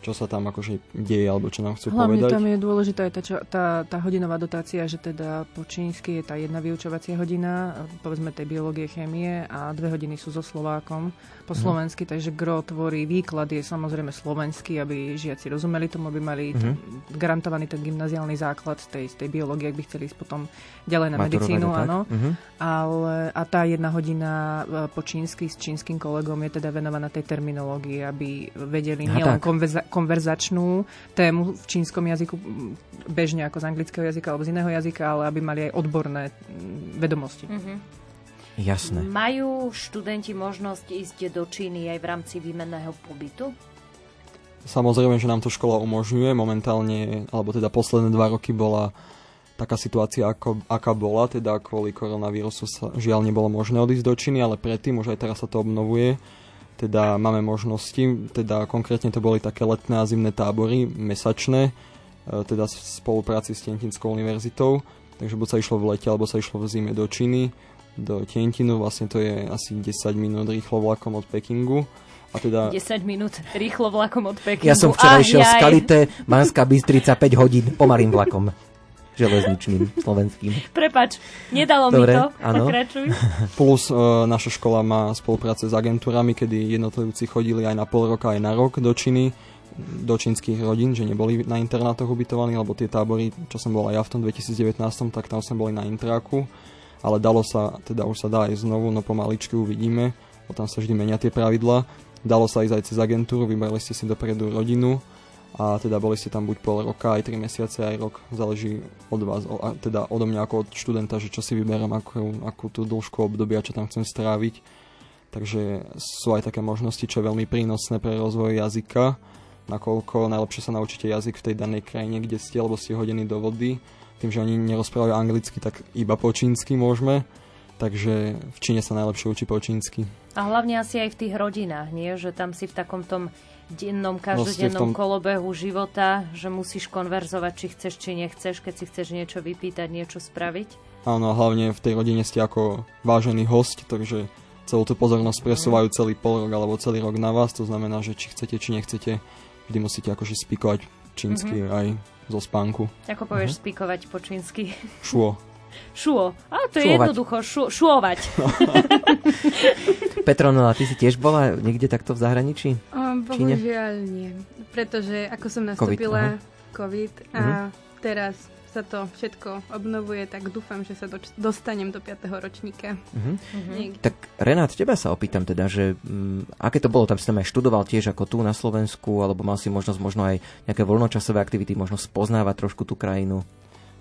čo sa tam akože deje, alebo čo nám chcú Hlavne povedať. tam je dôležitá aj tá, čo, tá, tá hodinová dotácia, že teda po čínsky je tá jedna vyučovacia hodina, povedzme tej biológie, chémie a dve hodiny sú so Slovákom po Mhm. slovensky, takže gro tvorí výklad je samozrejme slovenský, aby žiaci rozumeli tomu, aby mali Mhm. ten, garantovaný ten gymnaziálny základ z tej, tej biológie, ak by chceli ísť potom ďalej na Maturovať medicínu, áno. Mhm. Ale, a tá jedna hodina e, po čínsky s čínskym kolegom je teda venovaná tej terminológii, aby vedeli nielen konverza- konverzačnú tému v čínskom jazyku m, bežne ako z anglického jazyka alebo z iného jazyka, ale aby mali aj odborné m, vedomosti. Mhm. Jasné. Majú študenti možnosť ísť do Číny aj v rámci výmenného pobytu? Samozrejme, že nám to škola umožňuje. Momentálne, alebo teda posledné dva roky bola taká situácia, ako, aká bola, teda kvôli koronavírusu sa žiaľ nebolo možné odísť do Číny, ale predtým, už aj teraz sa to obnovuje, teda máme možnosti, teda konkrétne to boli také letné a zimné tábory, mesačné, e, teda v spolupráci s Tientinskou univerzitou, takže buď sa išlo v lete, alebo sa išlo v zime do Číny, do Tientinu, vlastne to je asi 10 minút rýchlo vlakom od Pekingu. A teda 10 minút rýchlo vlakom od Pekingu. Ja som včera išiel z. Kalite, Banská Bystrica 5 hodín pomalým vlakom. Železničným, slovenským. Prepač, nedalo Dobre, mi to. áno. Pokračuj. Plus e, naša škola má spolupráce s agentúrami, kedy jednotlivci chodili aj na pol roka, aj na rok do Číny, do čínskych rodín, že neboli na internátoch ubytovaní, lebo tie tábory, čo som bol aj ja v tom 2019, tak tam sme boli na intráku, ale dalo sa, teda už sa dá aj znovu, no pomaličky uvidíme, bo tam sa vždy menia tie pravidla. Dalo sa ísť aj cez agentúru, vybrali ste si dopredu rodinu a teda boli ste tam buď pol roka, aj 3 mesiace, aj rok, záleží od vás, o, a teda odo mňa ako od študenta, že čo si vyberám, akú, akú tú dĺžku obdobia, čo tam chcem stráviť. Takže sú aj také možnosti, čo je veľmi prínosné pre rozvoj jazyka, nakoľko najlepšie sa naučíte jazyk v tej danej krajine, kde ste, alebo ste hodení do vody. Tým, že oni nerozprávajú anglicky, tak iba po čínsky môžeme. Takže v Číne sa najlepšie učí po čínsky. A hlavne asi aj v tých rodinách, nie? Že tam si v takom tom dennom, každodennom tom- kolobehu života, že musíš konverzovať, či chceš, či nechceš, keď si chceš niečo vypýtať, niečo spraviť. Áno, hlavne v tej rodine ste ako vážený host, takže celú tú pozornosť presúvajú celý pol rok alebo celý rok na vás, to znamená, že či chcete, či nechcete, vždy musíte akože spikovať čínsky Mhm. aj zo spánku. Ako povieš spikovať po čínsky? Šuo. Šuo. A to je Šuovať. jednoducho. Šu, šuovať. Petronela, ty si tiež bola niekde takto v zahraničí? O, bohužiaľ nie. Pretože ako som nastúpila COVID a Mhm. teraz sa to všetko obnovuje, tak dúfam, že sa doč- dostanem do 5. ročníka. Niekde. Tak Renát, teba sa opýtam teda, že mm, aké to bolo, tam si tam aj študoval tiež ako tu na Slovensku, alebo mal si možnosť možno aj nejaké voľnočasové aktivity, možno spoznávať trošku tú krajinu.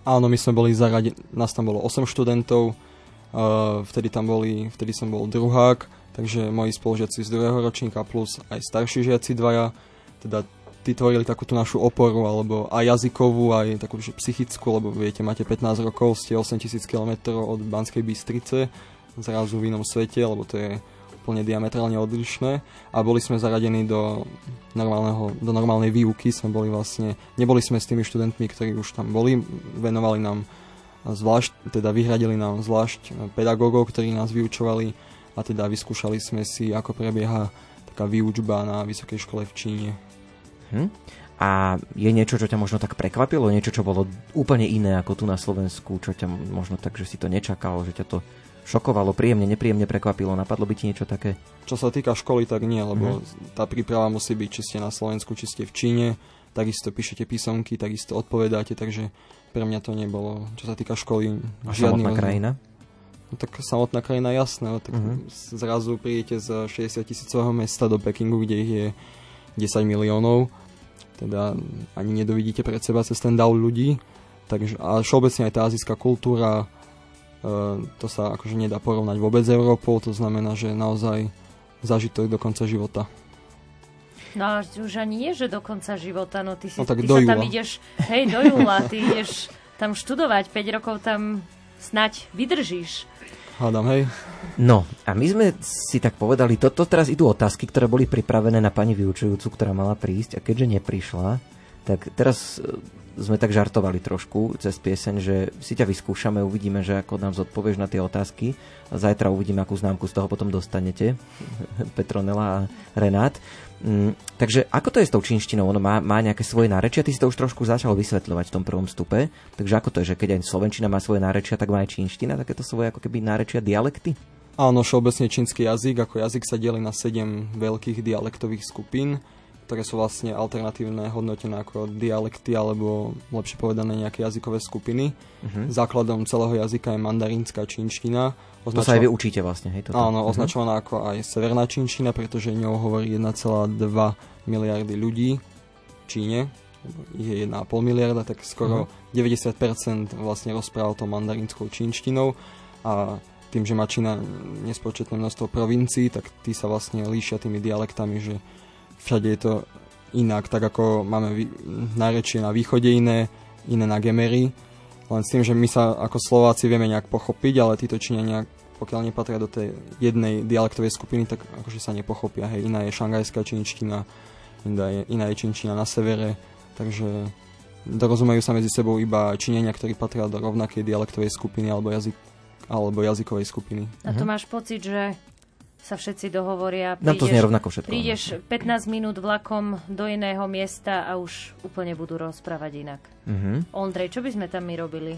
Áno, my sme boli zaradení, nás tam bolo 8 študentov, uh, vtedy tam boli, vtedy som bol druhák, takže moji spolužiaci z druhého ročníka plus aj starší žiaci dvaja, teda tí tvorili takú tú našu oporu, alebo aj jazykovú, aj takú že psychickú, lebo viete, máte 15 rokov, ste 8000 km od Banskej Bystrice, zrazu v inom svete, lebo to je úplne diametrálne odlišné a boli sme zaradení do, normálneho, do normálnej výuky, sme boli vlastne, neboli sme s tými študentmi, ktorí už tam boli, venovali nám zvlášť, teda vyhradili nám zvlášť pedagógov, ktorí nás vyučovali a teda vyskúšali sme si, ako prebieha taká výučba na vysokej škole v Číne. Hm? A je niečo, čo ťa možno tak prekvapilo? Niečo, čo bolo úplne iné ako tu na Slovensku? Čo ťa možno tak, že si to nečakal, že ťa to šokovalo, príjemne, nepríjemne prekvapilo? Napadlo by ti niečo také? Čo sa týka školy, tak nie, lebo Mhm. tá príprava musí byť, či ste na Slovensku, či ste v Číne, takisto píšete písomky, takisto odpovedáte, takže pre mňa to nebolo, čo sa týka školy, A žiadny samotná krajina? No, tak samotná krajina, jasné, no, tak Mhm. zrazu prídete z 60 tisícového mesta do Pekingu, kde ich je 10 miliónov, teda ani nedovidíte pred seba cez ten dav ľudí, takže, a všeobecne aj tá azijská kultúra, to sa akože nedá porovnať vôbec s Európou, to znamená, že naozaj zažitok do konca života. No a už ani nie, že do konca života, no ty, si, No tak ty do sa tam júla. ideš, hej, do júla, ty ideš tam študovať, 5 rokov tam snať vydržíš. Hádam, hej. No, a my sme si tak povedali, toto teraz idú otázky, ktoré boli pripravené na pani vyučujúcu, ktorá mala prísť a keďže neprišla, tak teraz sme tak žartovali trošku cez pieseň, že si ťa vyskúšame, uvidíme, že ako nám zodpovieš na tie otázky zajtra uvidíme, akú známku z toho potom dostanete, Petronela a Renát. Mm, takže ako to je s tou čínštinou? Ono má, má nejaké svoje nárečia? Ty si to už trošku začal vysvetľovať v tom prvom stupe. Takže ako to je, že keď aj slovenčina má svoje nárečia, tak má aj čínština takéto svoje ako keby nárečia, dialekty? Áno, všeobecne čínsky jazyk, ako jazyk sa delí na 7 veľkých dialektových skupín, ktoré sú vlastne alternatívne hodnotené ako dialekty alebo lepšie povedané nejaké jazykové skupiny. Mhm. Základom celého jazyka je mandarínska čínština. To sa aj vy učíte vlastne, hej? Toto. Áno, Mhm. označovaná ako aj severná čínština, pretože ňou hovorí 1,2 miliardy ľudí v Číne. Je 1,5 miliarda, tak skoro 90% vlastne rozpráva to mandarínskou čínštinou a tým, že má Čína nespočetné množstvo provincií, tak tí sa vlastne líšia tými dialektami, že všade je to inak, tak ako máme vý- nárečie na východe iné, iné na Gemery, len s tým, že my sa ako Slováci vieme nejak pochopiť, ale títo Číňania, pokiaľ nepatria do tej jednej dialektovej skupiny, tak akože sa nepochopia. Hej, iná je šangajská čínština, iná je, iná je čínština na severe, takže dorozumejú sa medzi sebou iba Číňania, ktorí patria do rovnakej dialektovej skupiny alebo, jazyk, alebo jazykovej skupiny. A to máš pocit, že sa všetci dohovoria. Nám to znie rovnako všetko, Prídeš 15 minút vlakom do iného miesta a už úplne budú rozprávať inak. Mhm. Ondrej, čo by sme tam my robili?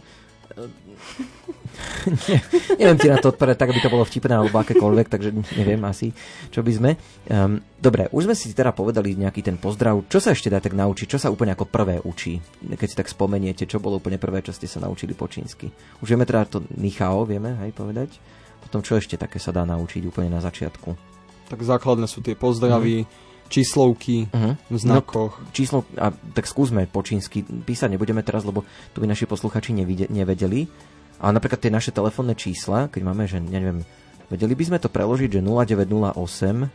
Neviem ti na to odpovedať tak, aby to bolo vtipné alebo akékoľvek, takže neviem asi, čo by sme. Um, dobre, už sme si teda povedali nejaký ten pozdrav. Čo sa ešte dá tak naučiť? Čo sa úplne ako prvé učí? Keď si tak spomeniete, čo bolo úplne prvé, čo ste sa naučili po čínsky? Už vieme teda to nichao, vieme aj povedať? Potom čo ešte také sa dá naučiť úplne na začiatku? Tak základné sú tie pozdravy, číslovky Mhm. v znakoch. No, číslo, a tak skúsme po čínsky písať, nebudeme teraz, lebo to by naši posluchači nevide, nevedeli. Ale napríklad tie naše telefónne čísla, keď máme, že neviem, vedeli by sme to preložiť, že 0908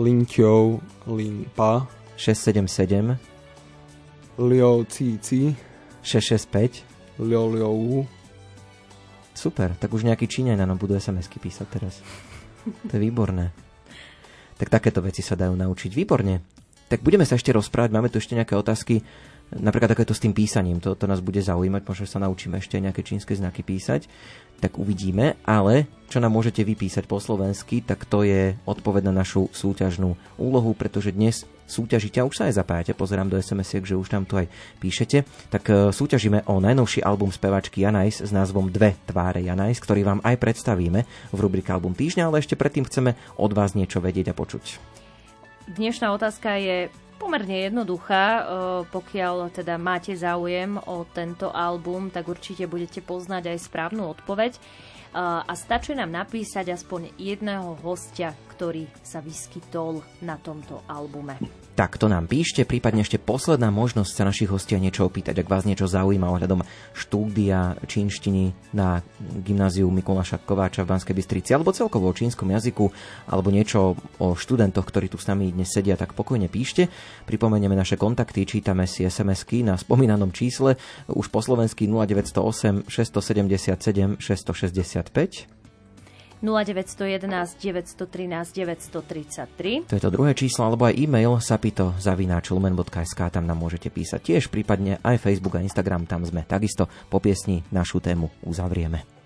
Linťou, Limpa, 677 Liou, Cici, 665 Liou, Liou. Super, tak už nejaký Číňaj nám budú SMS-ky písať teraz. To je výborné. Tak takéto veci sa dajú naučiť. Výborne. Tak budeme sa ešte rozprávať, máme tu ešte nejaké otázky, napríklad takéto s tým písaním, to, to nás bude zaujímať, možno sa naučíme ešte nejaké čínske znaky písať, tak uvidíme, ale čo nám môžete vypísať po slovensky, tak to je odpoveď na našu súťažnú úlohu, pretože dnes súťažíte a už sa aj zapájate, pozerám do sms že už tam tu aj píšete, tak e, súťažíme o najnovší album spevačky Janajs s názvom Dve tváre Janajs, ktorý vám aj predstavíme v rubrike Album týždňa, ale ešte predtým chceme od vás niečo vedieť a počuť. Dnešná otázka je pomerne jednoduchá. E, pokiaľ teda máte záujem o tento album, tak určite budete poznať aj správnu odpoveď. E, a stačí nám napísať aspoň jedného hostia, ktorý sa vyskytol na tomto albume tak to nám píšte, prípadne ešte posledná možnosť sa našich hostia niečo opýtať, ak vás niečo zaujíma ohľadom štúdia čínštiny na gymnáziu Mikuláša Kováča v Banskej Bystrici, alebo celkovo o čínskom jazyku, alebo niečo o študentoch, ktorí tu s nami dnes sedia, tak pokojne píšte. Pripomenieme naše kontakty, čítame si SMS-ky na spomínanom čísle, už po slovensky 0908 677 665 0911 913 933. To je to druhé číslo, alebo aj e-mail sapito zavináčlumen.sk, tam nám môžete písať tiež, prípadne aj Facebook a Instagram, tam sme takisto po piesni našu tému uzavrieme.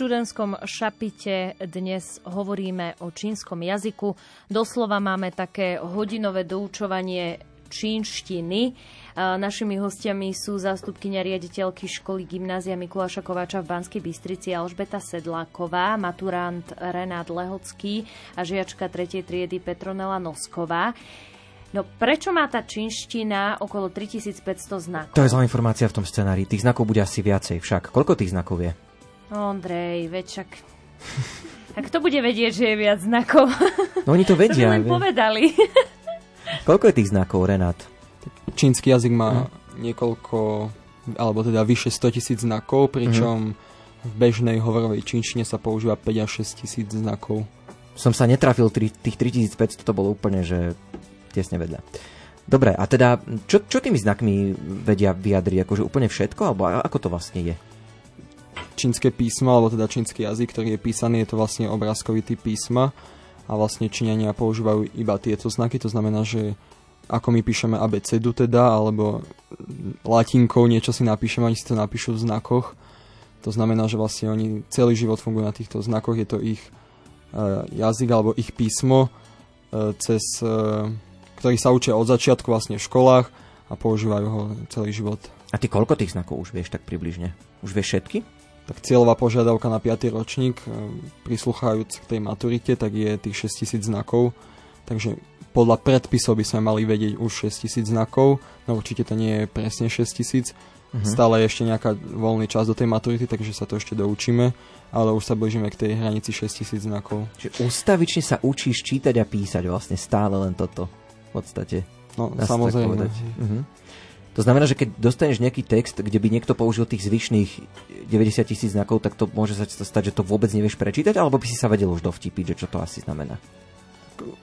Študentskom šapite dnes hovoríme o čínskom jazyku. Doslova máme také hodinové doučovanie čínštiny. Našimi hostiami sú zástupkynia riaditeľky školy Gymnázia Mikuláša Kováča v Banskej Bystrici Alžbeta Sedláková, maturant Renát Lehocký a žiačka 3. triedy Petronela Nosková. No prečo má tá čínština okolo 3500 znakov? To je zlá informácia v tom scenári. Tých znakov bude asi viacej však. Koľko tých znakov je? Ondrej, veď však... A kto bude vedieť, že je viac znakov? No oni to vedia. to len povedali. Koľko je tých znakov, Renát? Čínsky jazyk má hm. niekoľko, alebo teda vyše 100 tisíc znakov, pričom hm. v bežnej hovorovej čínštine sa používa 5 až 6 tisíc znakov. Som sa netrafil, tých 3500 to bolo úplne, že tesne vedľa. Dobre, a teda, čo, čo tými znakmi vedia vyjadriť? Akože úplne všetko? Alebo ako to vlastne je? Čínske písmo, alebo teda čínsky jazyk, ktorý je písaný, je to vlastne obrázkový typ písma a vlastne Číňania používajú iba tieto znaky, to znamená, že ako my píšeme abecedu teda, alebo latinkou niečo si napíšeme, oni si to napíšu v znakoch. To znamená, že vlastne oni celý život fungujú na týchto znakoch, je to ich uh, jazyk alebo ich písmo cez, e, ktorí sa učia od začiatku vlastne v školách a používajú ho celý život. A ty koľko tých znakov už vieš tak približne? Už vieš všetky? Tak cieľová požiadavka na 5. ročník, e, prislúchajúc k tej maturite, tak je tých 6000 znakov. Takže podľa predpisov by sme mali vedieť už 6000 znakov, no určite to nie je presne 6000. Uh-huh. Stále je ešte nejaká voľný čas do tej maturity, takže sa to ešte doučíme, ale už sa blížime k tej hranici 6000 znakov. Čiže ustavične sa učíš čítať a písať vlastne stále len toto v podstate. No, samozrejme. Uh-huh. To znamená, že keď dostaneš nejaký text, kde by niekto použil tých zvyšných 90 tisíc znakov, tak to môže sa stať, že to vôbec nevieš prečítať, alebo by si sa vedel už dovtipiť, že čo to asi znamená?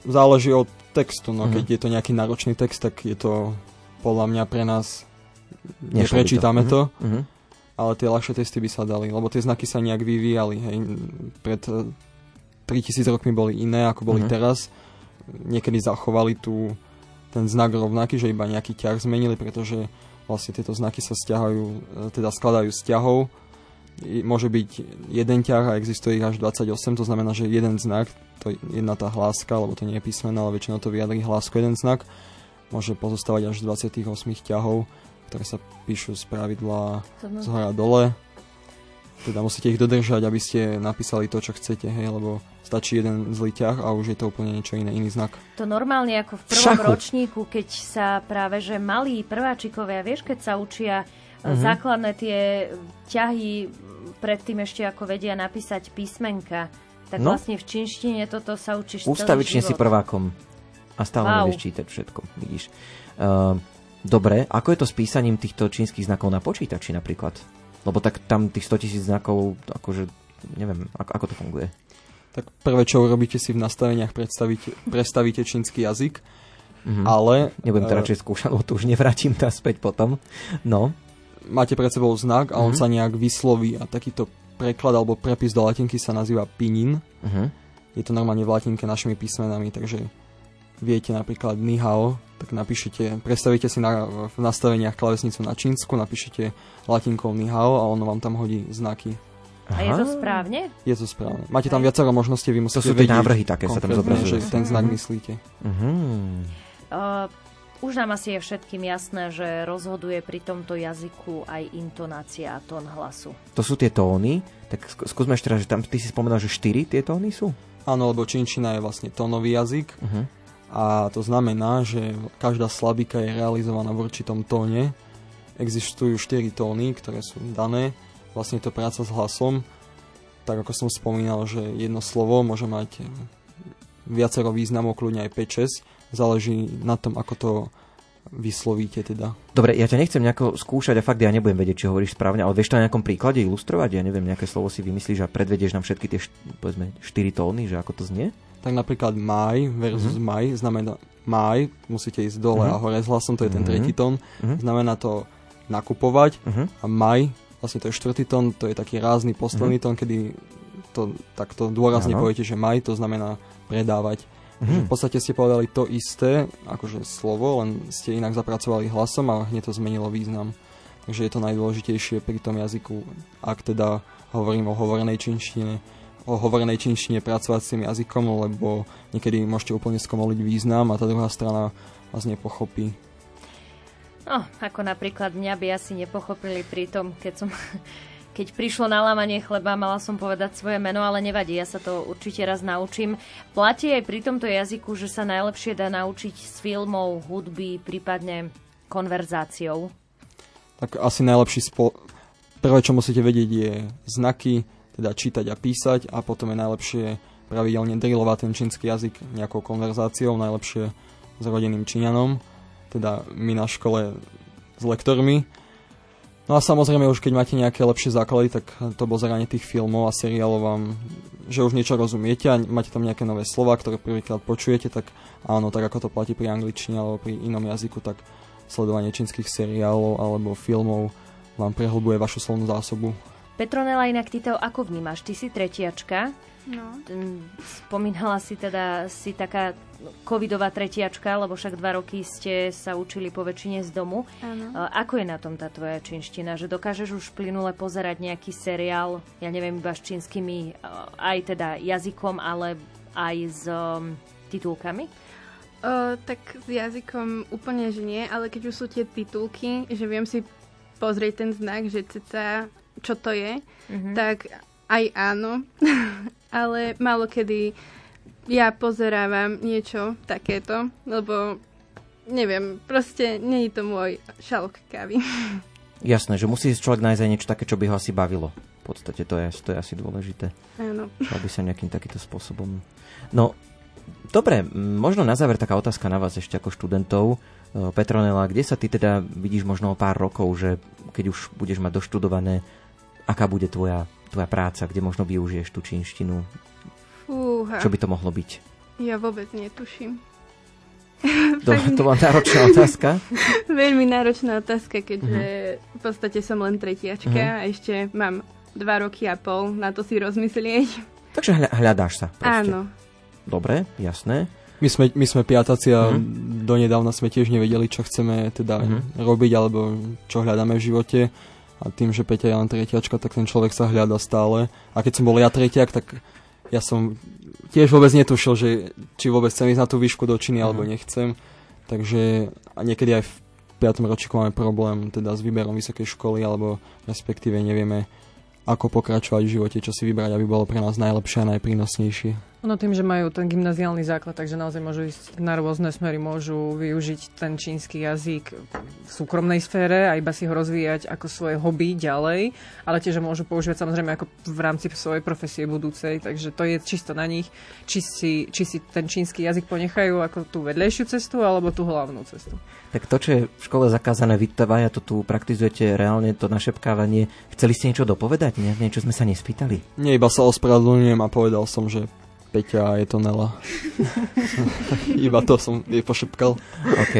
Záleží od textu, no keď je to nejaký náročný text, tak je to podľa mňa pre nás neprečítame to, to uh-huh. ale tie ľahšie testy by sa dali, lebo tie znaky sa nejak vyvíjali, hej, pred 3000 eh, rokmi boli iné, ako boli uh-huh. teraz, niekedy zachovali tú ten znak rovnaký, že iba nejaký ťah zmenili, pretože vlastne tieto znaky sa stiahajú, e, teda skladajú z ťahov. Môže byť jeden ťah a existuje ich až 28, to znamená, že jeden znak, to je jedna tá hláska, lebo to nie je písmené, ale väčšinou to vyjadrí hlásku jeden znak, môže pozostávať až z 28 ťahov, ktoré sa píšu z pravidla z hora dole teda musíte ich dodržať, aby ste napísali to, čo chcete, hej, lebo stačí jeden zlý ťah a už je to úplne niečo iné, iný znak. To normálne ako v prvom Šachu. ročníku, keď sa práve, že malí prváčikovia, vieš, keď sa učia uh-huh. základné tie ťahy predtým ešte ako vedia napísať písmenka, tak no. vlastne v čínštine toto sa učíš Ústavične si prvákom a stále wow. nevieš čítať všetko, vidíš. Uh, dobre, ako je to s písaním týchto čínskych znakov na počítači napríklad? Lebo tak tam tých 100 tisíc znakov, akože neviem, ako, ako to funguje. Tak prvé, čo urobíte si v nastaveniach, predstavíte, čínsky jazyk, mm-hmm. ale... Nebudem to uh, radšej skúšať, lebo to už nevrátim tá späť potom. No. Máte pred sebou znak a mm-hmm. on mhm. sa nejak vysloví a takýto preklad alebo prepis do latinky sa nazýva pinin. Mm-hmm. Je to normálne v latinke našimi písmenami, takže viete napríklad Nihao, tak napíšete, predstavíte si na, v nastaveniach klavesnicu na čínsku, napíšete latinkou Nihao a ono vám tam hodí znaky. Aha. A je to správne? Je to správne. Máte tam viacero možností, vy musíte To sú tie návrhy také, sa tam zobrazujú. že ten znak mm-hmm. myslíte. Uh-huh. Uh, už nám asi je všetkým jasné, že rozhoduje pri tomto jazyku aj intonácia a tón hlasu. To sú tie tóny, tak skúsme ešte raz, že tam ty si spomenul, že štyri tie tóny sú? Áno, lebo čínčina je vlastne tónový jazyk. Uh-huh a to znamená, že každá slabika je realizovaná v určitom tóne. Existujú 4 tóny, ktoré sú dané. Vlastne to práca s hlasom. Tak ako som spomínal, že jedno slovo môže mať viacero významov, kľudne aj 5-6. Záleží na tom, ako to vyslovíte teda. Dobre, ja ťa nechcem nejako skúšať a fakt ja nebudem vedieť, či hovoríš správne, ale vieš to na nejakom príklade ilustrovať? Ja neviem, nejaké slovo si vymyslíš a predvedieš nám všetky tie, povedzme, 4 tóny, že ako to znie? tak napríklad maj versus mm-hmm. maj znamená maj, musíte ísť dole mm-hmm. a hore s hlasom, to je ten mm-hmm. tretí tón. Mm-hmm. Znamená to nakupovať mm-hmm. a maj, vlastne to je štvrtý tón, to je taký rázny posledný mm-hmm. tón, kedy to takto dôrazne ano. poviete, že maj, to znamená predávať. Mm-hmm. v podstate ste povedali to isté, akože slovo, len ste inak zapracovali hlasom a hneď to zmenilo význam. Takže je to najdôležitejšie pri tom jazyku, ak teda hovorím o hovorenej činštine o hovorenej čínštine pracovať s tým jazykom, lebo niekedy môžete úplne skomoliť význam a tá druhá strana vás nepochopí. No, ako napríklad mňa by asi nepochopili pri tom, keď som keď prišlo na lámanie chleba, mala som povedať svoje meno, ale nevadí, ja sa to určite raz naučím. Platí aj pri tomto jazyku, že sa najlepšie dá naučiť s filmov, hudby, prípadne konverzáciou? Tak asi najlepší spo... Prvé, čo musíte vedieť, je znaky, teda čítať a písať a potom je najlepšie pravidelne drillovať ten čínsky jazyk nejakou konverzáciou, najlepšie s rodinným Číňanom, teda my na škole s lektormi. No a samozrejme už keď máte nejaké lepšie základy, tak to pozeranie tých filmov a seriálov vám, že už niečo rozumiete a máte tam nejaké nové slova, ktoré prvýkrát počujete, tak áno, tak ako to platí pri angličtine alebo pri inom jazyku, tak sledovanie čínskych seriálov alebo filmov vám prehlbuje vašu slovnú zásobu Petronela, inak ty to ako vnímaš? Ty si tretiačka. No. Spomínala si teda, si taká covidová tretiačka, lebo však dva roky ste sa učili po väčšine z domu. Ano. Ako je na tom tá tvoja čínština? Že dokážeš už plynule pozerať nejaký seriál, ja neviem, iba s čínskymi, aj teda jazykom, ale aj s um, titulkami? O, tak s jazykom úplne, že nie, ale keď už sú tie titulky, že viem si pozrieť ten znak, že ceca, čo to je, mm-hmm. tak aj áno, ale málo kedy ja pozerávam niečo takéto, lebo neviem, proste nie je to môj šalok kávy. Jasné, že musí človek nájsť aj niečo také, čo by ho asi bavilo. V podstate to je, to je asi dôležité. Áno. Aby sa nejakým takýmto spôsobom... No, dobre, možno na záver taká otázka na vás ešte ako študentov. E, Petronela, kde sa ty teda vidíš možno o pár rokov, že keď už budeš mať doštudované, aká bude tvoja, tvoja práca, kde možno využiješ tú čínštinu? Fúha. Čo by to mohlo byť? Ja vôbec netuším. To, to bola náročná otázka? Veľmi náročná otázka, keďže uh-huh. v podstate som len tretiačka uh-huh. a ešte mám dva roky a pol na to si rozmyslieť. Takže hľadáš sa. Proste. Áno. Dobre, jasné. My sme, my sme piataci a uh-huh. donedávna sme tiež nevedeli, čo chceme teda uh-huh. robiť alebo čo hľadáme v živote. A tým, že Peťa je len tretiačka, tak ten človek sa hľada stále. A keď som bol ja tretiak, tak ja som tiež vôbec netušil, že či vôbec chcem ísť na tú výšku do Číny, mm. alebo mhm. nechcem. Takže a niekedy aj v 5. ročíku máme problém teda s výberom vysokej školy, alebo respektíve nevieme, ako pokračovať v živote, čo si vybrať, aby bolo pre nás najlepšie a najprínosnejšie. Ono tým, že majú ten gymnaziálny základ, takže naozaj môžu ísť na rôzne smery, môžu využiť ten čínsky jazyk v súkromnej sfére a iba si ho rozvíjať ako svoje hobby ďalej, ale tiež môžu používať samozrejme ako v rámci svojej profesie budúcej, takže to je čisto na nich, či si, či si ten čínsky jazyk ponechajú ako tú vedlejšiu cestu alebo tú hlavnú cestu. Tak to, čo je v škole zakázané, vy to tu praktizujete reálne, to našepkávanie. Chceli ste niečo dopovedať? Nie? Niečo sme sa nespýtali? Nie, iba sa ospravedlňujem a povedal som, že Peťa a je to Nela. Iba to som jej pošepkal. OK.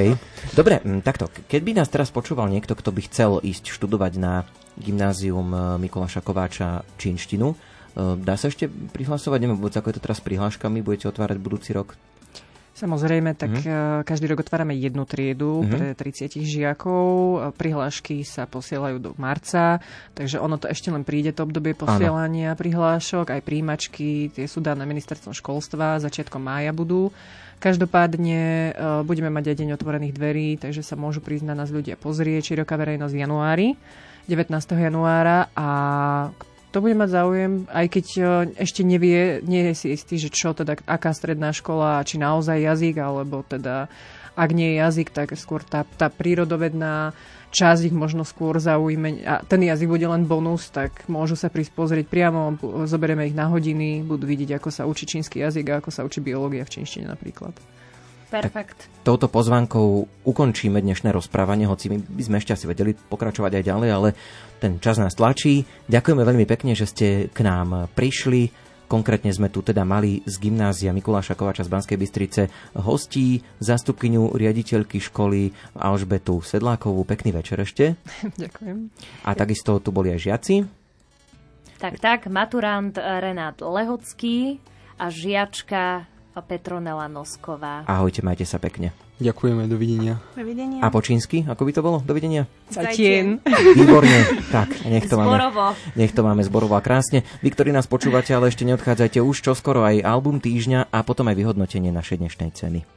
Dobre, takto. Keď by nás teraz počúval niekto, kto by chcel ísť študovať na gymnázium e, Mikuláša Kováča čínštinu, e, dá sa ešte prihlasovať? Neviem ako je to teraz s prihláškami. Budete otvárať budúci rok? Samozrejme, tak uh-huh. každý rok otvárame jednu triedu uh-huh. pre 30 žiakov. Prihlášky sa posielajú do marca, takže ono to ešte len príde, to obdobie posielania ano. prihlášok, aj príjimačky, tie sú dané ministerstvom školstva, začiatkom mája budú. Každopádne uh, budeme mať aj deň otvorených dverí, takže sa môžu prísť na nás ľudia pozrieť, široká verejnosť v januári. 19. januára a to bude mať záujem, aj keď e, ešte nevie, nie je si istý, že čo teda, aká stredná škola, či naozaj jazyk, alebo teda ak nie je jazyk, tak skôr tá, tá prírodovedná časť ich možno skôr zaujme a ten jazyk bude len bonus, tak môžu sa prísť pozrieť priamo, zoberieme ich na hodiny, budú vidieť, ako sa učí čínsky jazyk a ako sa učí biológia v čínštine napríklad. Perfekt. Tak touto pozvánkou ukončíme dnešné rozprávanie, hoci my by sme ešte asi vedeli pokračovať aj ďalej, ale ten čas nás tlačí. Ďakujeme veľmi pekne, že ste k nám prišli. Konkrétne sme tu teda mali z gymnázia Mikuláša Kovača z Banskej Bystrice hostí, zástupkyňu riaditeľky školy Alžbetu Sedlákovú. Pekný večer ešte. Ďakujem. A takisto tu boli aj žiaci. Tak, tak, maturant Renát Lehocký a žiačka Petronela Nosková. Ahojte, majte sa pekne. Ďakujeme, dovidenia. Dovidenia. A po čínsky, ako by to bolo? Dovidenia. Zajtien. Výborne. Tak, nech to zborovo. máme. Nech to máme zborovo a krásne. Vy, ktorí nás počúvate, ale ešte neodchádzajte už čoskoro aj album týždňa a potom aj vyhodnotenie našej dnešnej ceny.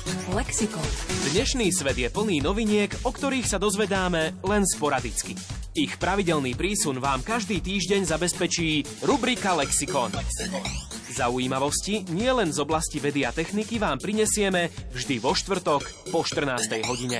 Lexikon. Dnešný svet je plný noviniek, o ktorých sa dozvedáme len sporadicky. Ich pravidelný prísun vám každý týždeň zabezpečí rubrika Lexikon. Zaujímavosti nie len z oblasti vedy a techniky vám prinesieme vždy vo štvrtok po 14. hodine.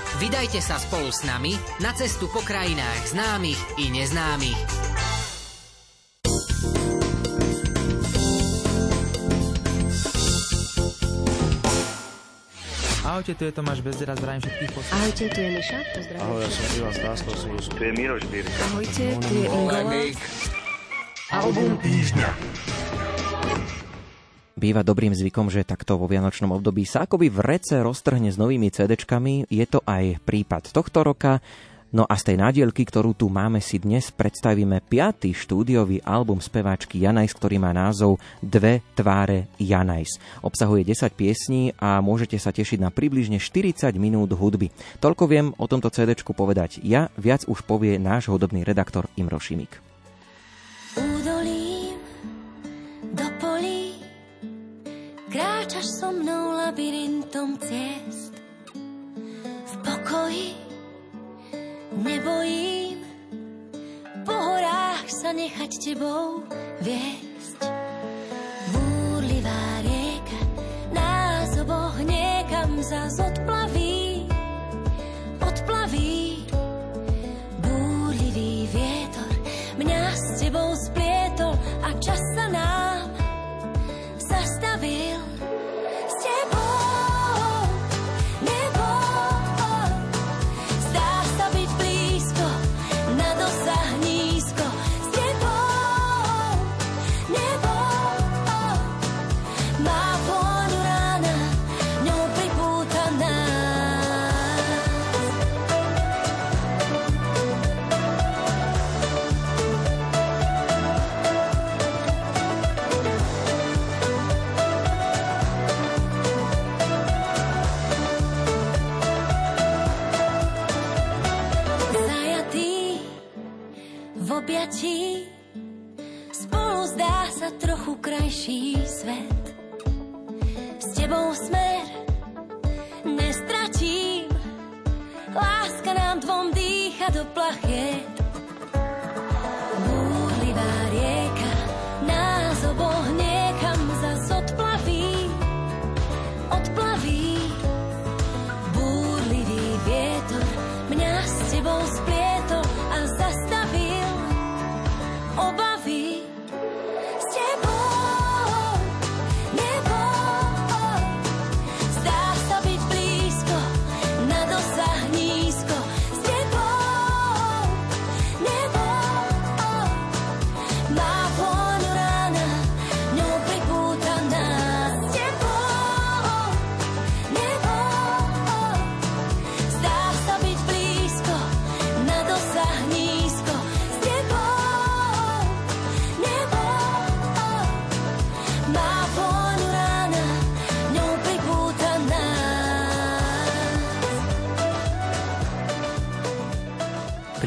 Vydajte sa spolu s nami na cestu po krajinách známych i neznámych. Ahojte, tu je Tomáš Bezdera, zdravím všetkých posledných. Ahojte, tu je Miša, pozdravím. Ahoj, ja som Ivan Stáslo, Tu je Miroš Birka. Ahojte, tu je Ingola. Album týždňa. Býva dobrým zvykom, že takto vo vianočnom období sa akoby v rece roztrhne s novými CDčkami. Je to aj prípad tohto roka. No a z tej nádielky, ktorú tu máme, si dnes predstavíme piatý štúdiový album speváčky Janajs, ktorý má názov Dve tváre Janajs. Obsahuje 10 piesní a môžete sa tešiť na približne 40 minút hudby. Toľko viem o tomto CDčku povedať ja, viac už povie náš hudobný redaktor Imro Šimik. So mnou labyrintom ciest. V pokoji nebojím Po horách sa nechať tebou viesť. Búrlivá rieka nás oboch niekam zas odplaví Odplaví. Búrlivý vietor mňa s tebou splietol a čas objatí Spolu zdá sa trochu krajší svet. S tebou smer nestratím. Láska nám dvom dýcha do plachiet Búrlivá rieka nás oboch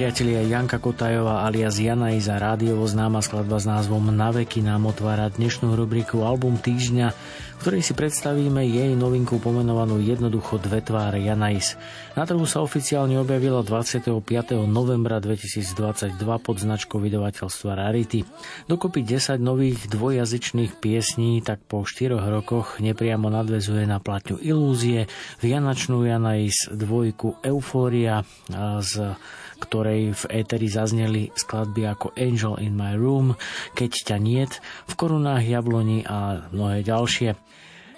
Priatelia Janka Kotajová alias Jana Iza rádiovo známa skladba s názvom Naveky nám otvára dnešnú rubriku Album týždňa, v ktorej si predstavíme jej novinku pomenovanú jednoducho Dve tváre Janais. Na trhu sa oficiálne objavila 25. novembra 2022 pod značkou vydavateľstva Rarity. Dokopy 10 nových dvojazyčných piesní tak po 4 rokoch nepriamo nadvezuje na platňu Ilúzie, Vianočnú Janais, dvojku Eufória z ktorej v éteri zazneli skladby ako Angel in my room, Keď ťa niet, v korunách jabloni a mnohé ďalšie.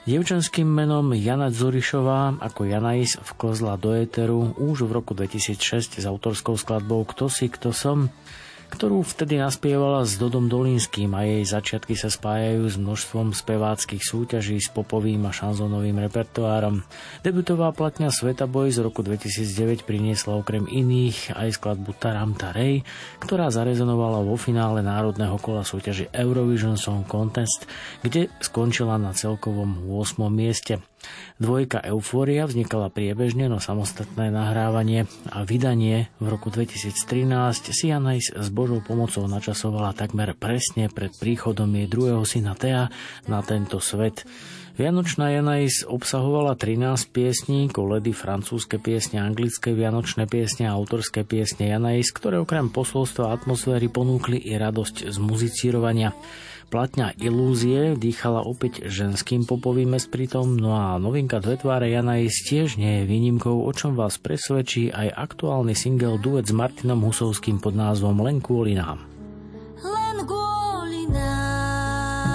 Dievčanským menom Jana Zurišová ako Janais vklzla do éteru už v roku 2006 s autorskou skladbou Kto si, kto som. Ktorú vtedy naspievala s Dodom Dolínským a jej začiatky sa spájajú s množstvom speváckých súťaží s popovým a šanzónovým repertoárom. Debutová platňa Sveta Boj z roku 2009 priniesla okrem iných aj skladbu Taram Tarej, ktorá zarezonovala vo finále národného kola súťaže Eurovision Song Contest, kde skončila na celkovom 8. mieste. Dvojka Eufória vznikala priebežne, no samostatné nahrávanie a vydanie v roku 2013 si Anais s Božou pomocou načasovala takmer presne pred príchodom jej druhého syna Tea na tento svet. Vianočná Janais obsahovala 13 piesní, koledy, francúzske piesne, anglické vianočné piesne a autorské piesne Janais, ktoré okrem posolstva atmosféry ponúkli i radosť z muzicírovania. Platňa Ilúzie dýchala opäť ženským popovým espritom, no a novinka Dve tváre Janais tiež nie je výnimkou, o čom vás presvedčí aj aktuálny single duet s Martinom Husovským pod názvom Len kvôli nám. Len kvôli nám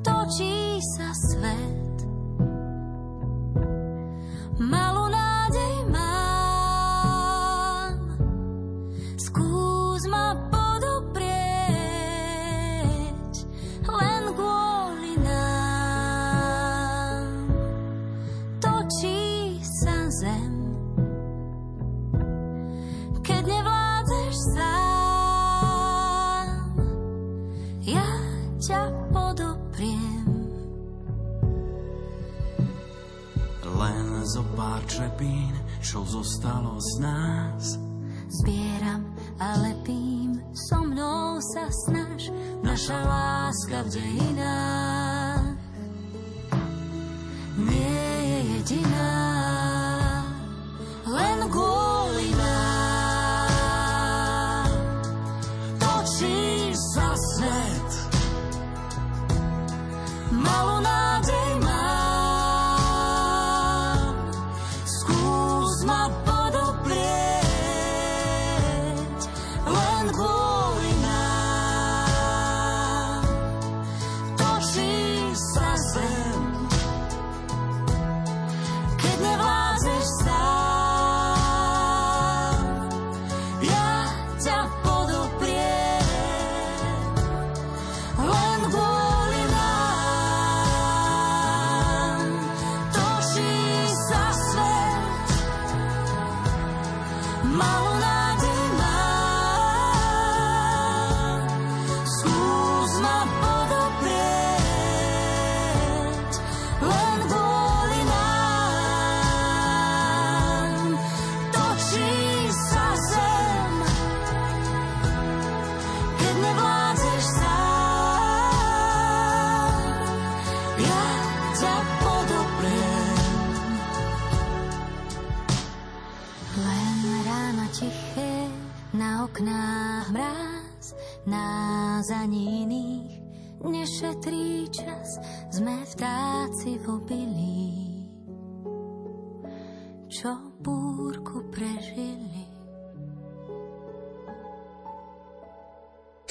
točí sa svet. Zo pár črepín, čo zostalo z nás. Zbieram a lepím, so mnou sa snaž, naša láska v dejinách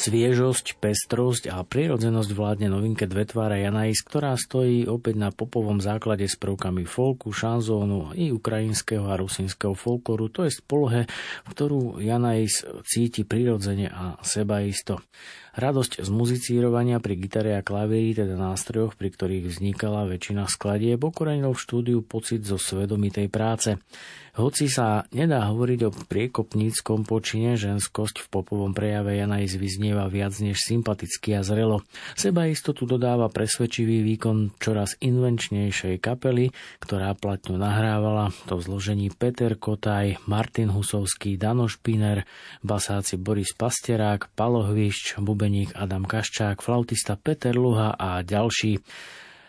Sviežosť, pestrosť a prirodzenosť vládne novinke Dve tváre Janais, ktorá stojí opäť na popovom základe s prvkami folku, šanzónu i ukrajinského a rusínskeho folkloru, to je polohe, ktorú Janais cíti prirodzene a sebaisto. Radosť z muzicírovania pri gitare a klavíri, teda nástrojoch, pri ktorých vznikala väčšina skladieb, okorenil v štúdiu pocit zo svedomitej práce. Hoci sa nedá hovoriť o priekopníckom počine, ženskosť v popovom prejave Janais vyznieva viac než sympaticky a zrelo. Seba istotu dodáva presvedčivý výkon čoraz invenčnejšej kapely, ktorá platňu nahrávala to v zložení Peter Kotaj, Martin Husovský, Dano Špiner, basáci Boris Pasterák, Palo Hvišč, bubeník Adam Kaščák, flautista Peter Luha a ďalší.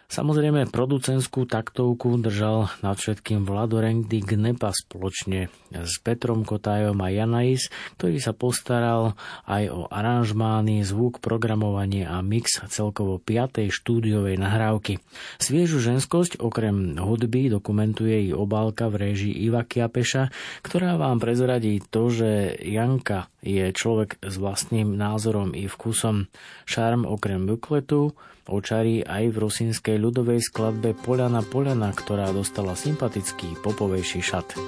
Samozrejme, producentskú taktovku držal nad všetkým Vladoreng Di Gnepa spoločne s Petrom Kotajom a Janais, ktorý sa postaral aj o aranžmány, zvuk, programovanie a mix celkovo 5. štúdiovej nahrávky. Sviežu ženskosť okrem hudby dokumentuje i obálka v réžii Iva Kiapeša, ktorá vám prezradí to, že Janka je človek s vlastným názorom i vkusom. Šarm okrem bukletu očarí aj v rusínskej ľudovej skladbe Poľana Poľana, ktorá dostala sympatický popovejší šat.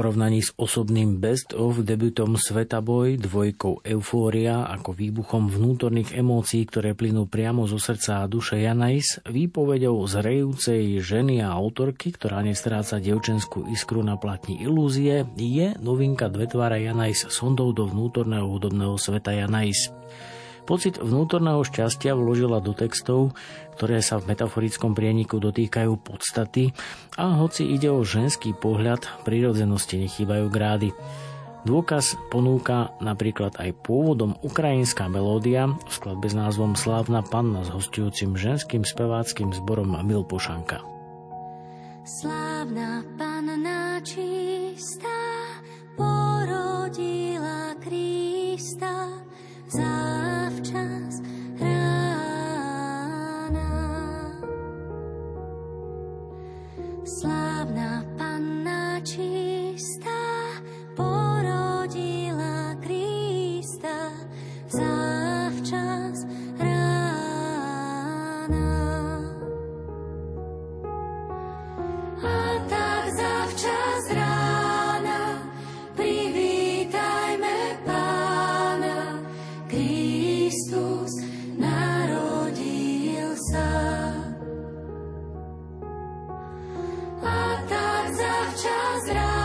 Porovnaní s osobným Best of debutom Svetaboj, dvojkou Eufória ako výbuchom vnútorných emócií, ktoré plynú priamo zo srdca a duše Janais, výpovedou zrejúcej ženy a autorky, ktorá nestráca devčenskú iskru na platni ilúzie, je novinka Dvetvára Janais sondou do vnútorného hudobného sveta Janais. Pocit vnútorného šťastia vložila do textov, ktoré sa v metaforickom prieniku dotýkajú podstaty a hoci ide o ženský pohľad, prirodzenosti nechýbajú grády. Dôkaz ponúka napríklad aj pôvodom ukrajinská melódia v skladbe s názvom Slávna panna s hostujúcim ženským speváckým zborom Milpošanka. Slávna panna čistá porodila Krista zavčas rána. Slávna porodila Krista zavčas. A tak zavčas rána zavčas rána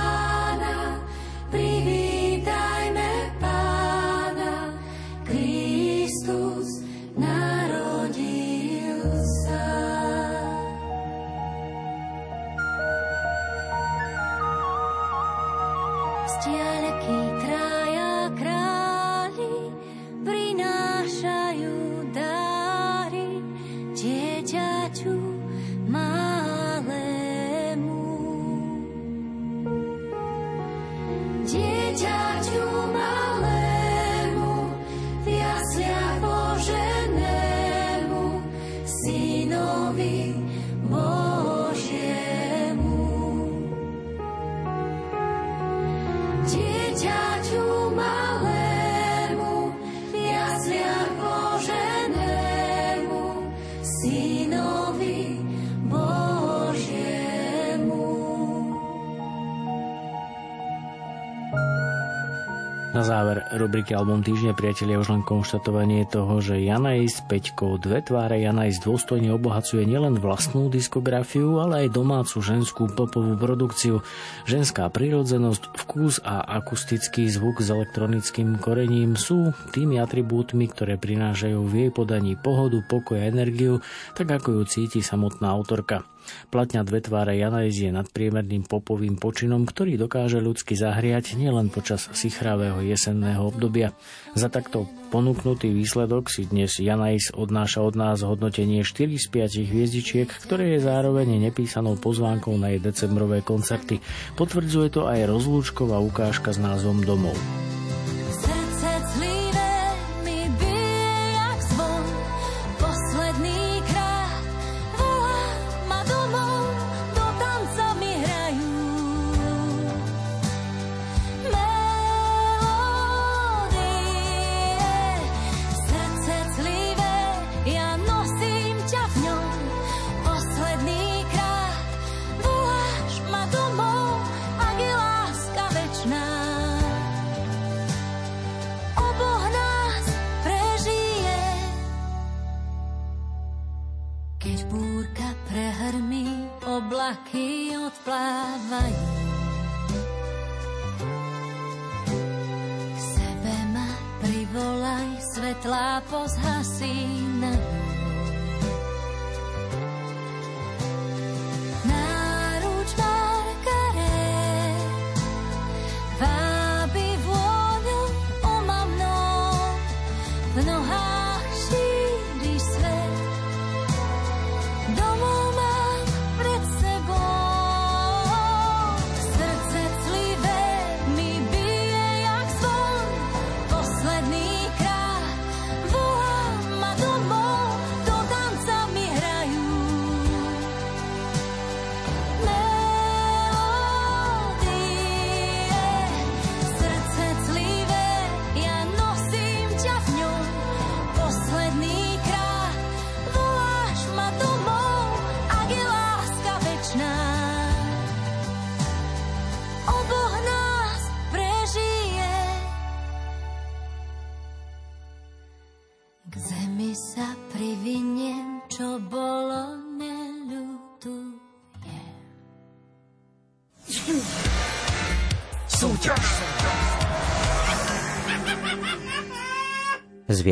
záver rubriky Album týždne, priatelia, už len konštatovanie toho, že Janajs Peťko, dve tváre Janajs dôstojne obohacuje nielen vlastnú diskografiu, ale aj domácu ženskú popovú produkciu. Ženská prírodzenosť, vkus a akustický zvuk s elektronickým korením sú tými atribútmi, ktoré prinášajú v jej podaní pohodu, pokoj a energiu, tak ako ju cíti samotná autorka. Platňa dve tváre Janajs je nadpriemerným popovým počinom, ktorý dokáže ľudsky zahriať nielen počas sichravého jesenného obdobia. Za takto ponúknutý výsledok si dnes Janajs odnáša od nás hodnotenie 4 z 5 hviezdičiek, ktoré je zároveň nepísanou pozvánkou na jej decembrové koncerty. Potvrdzuje to aj rozlúčková ukážka s názvom Domov.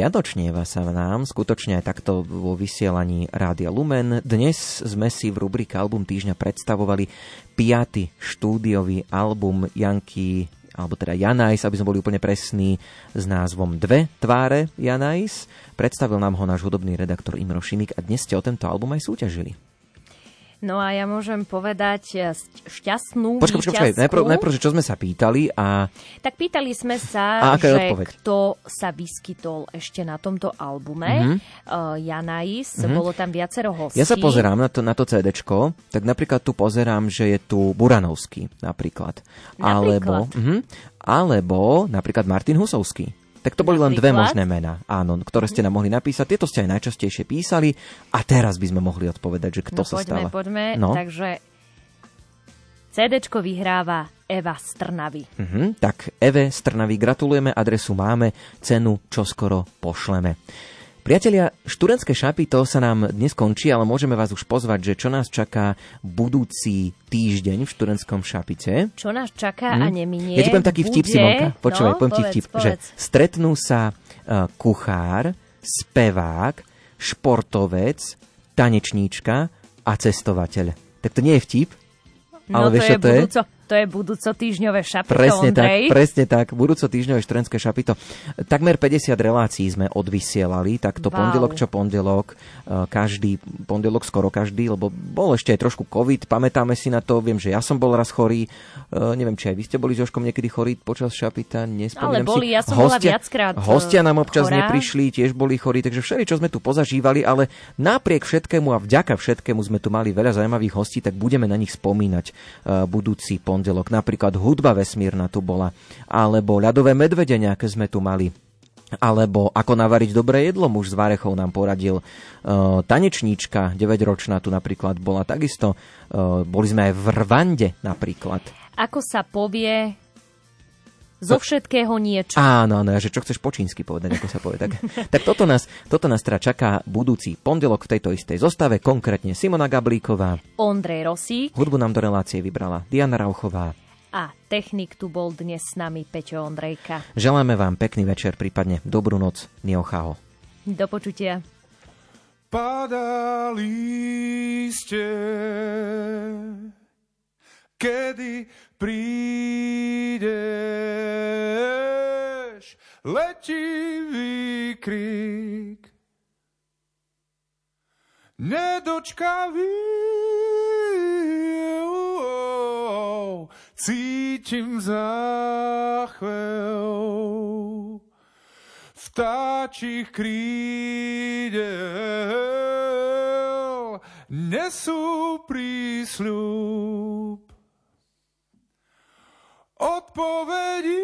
Zviadočnieva sa v nám, skutočne aj takto vo vysielaní Rádia Lumen. Dnes sme si v rubrike Album týždňa predstavovali piaty štúdiový album Janky alebo teda Janajs, aby sme boli úplne presní, s názvom Dve tváre Janajs. Predstavil nám ho náš hudobný redaktor Imro Šimik a dnes ste o tento album aj súťažili. No a ja môžem povedať eh, šťastnú Počkaj, počkaj, počkaj. Najprv, najprv, že čo sme sa pýtali a... Tak pýtali sme sa, a že odpoveď? kto sa vyskytol ešte na tomto albume. Mm-hmm. Uh, Janais, mm-hmm. bolo tam viacero hostí. Ja sa pozerám na to, na to CDčko, tak napríklad tu pozerám, že je tu Buranovský napríklad. napríklad. Alebo, mm-hmm, alebo napríklad Martin Husovský. Tak to boli len dve možné mená, áno, ktoré ste nám mohli napísať. Tieto ste aj najčastejšie písali a teraz by sme mohli odpovedať, že kto no, sa poďme, stáva. Poďme, no. takže CDčko vyhráva Eva Strnavy. Uh-huh, tak Eve Strnavy gratulujeme, adresu máme, cenu čoskoro pošleme. Priatelia, študentské šapito sa nám dnes končí, ale môžeme vás už pozvať, že čo nás čaká budúci týždeň v študentskom šapite. Čo nás čaká hm? a neminie. Ja ti poviem taký vtip, bude... Simonka. Počúvaj, no, poviem povedz, ti vtip, povedz. že stretnú sa uh, kuchár, spevák, športovec, tanečníčka a cestovateľ. Tak to nie je vtip, No ale to vieš, je čo to je? To je budúco týždňové šapito, Presne tak, Ondrej. presne tak. Budúco týždňové študentské šapito. Takmer 50 relácií sme odvysielali, takto Wow. pondelok čo pondelok, e, každý pondelok, skoro každý, lebo bol ešte aj trošku COVID, pamätáme si na to, viem, že ja som bol raz chorý, E, neviem, či aj vy ste boli s Jožkom niekedy chorí počas šapita, nespomínam Ale boli, si. ja som bola viackrát, e, Hostia nám občas chorá. neprišli, tiež boli chorí, takže všeli, čo sme tu pozažívali, ale napriek všetkému a vďaka všetkému sme tu mali veľa zaujímavých hostí, tak budeme na nich spomínať budúci pondelok. Napríklad hudba vesmírna tu bola, alebo ľadové medvede nejaké sme tu mali. Alebo ako navariť dobré jedlo, muž z Varechov nám poradil. E, tanečníčka, 9-ročná tu napríklad bola takisto. E, boli sme aj v Rvande napríklad. Ako sa povie Zo všetkého niečo. Áno, áno, že čo chceš po čínsky povedať, ako sa povie. Tak, tak toto, nás, toto nás teda čaká budúci pondelok v tejto istej zostave, konkrétne Simona Gablíková. Ondrej Rosík. Hudbu nám do relácie vybrala Diana Rauchová. A technik tu bol dnes s nami Peťo Ondrejka. Želáme vám pekný večer, prípadne dobrú noc. Niochao. Do počutia. Padá líste, kedy prídeš, letí výkrik. Nedočkavý, cítim záchvev vtáčich krídel nesú prísľub odpovedí.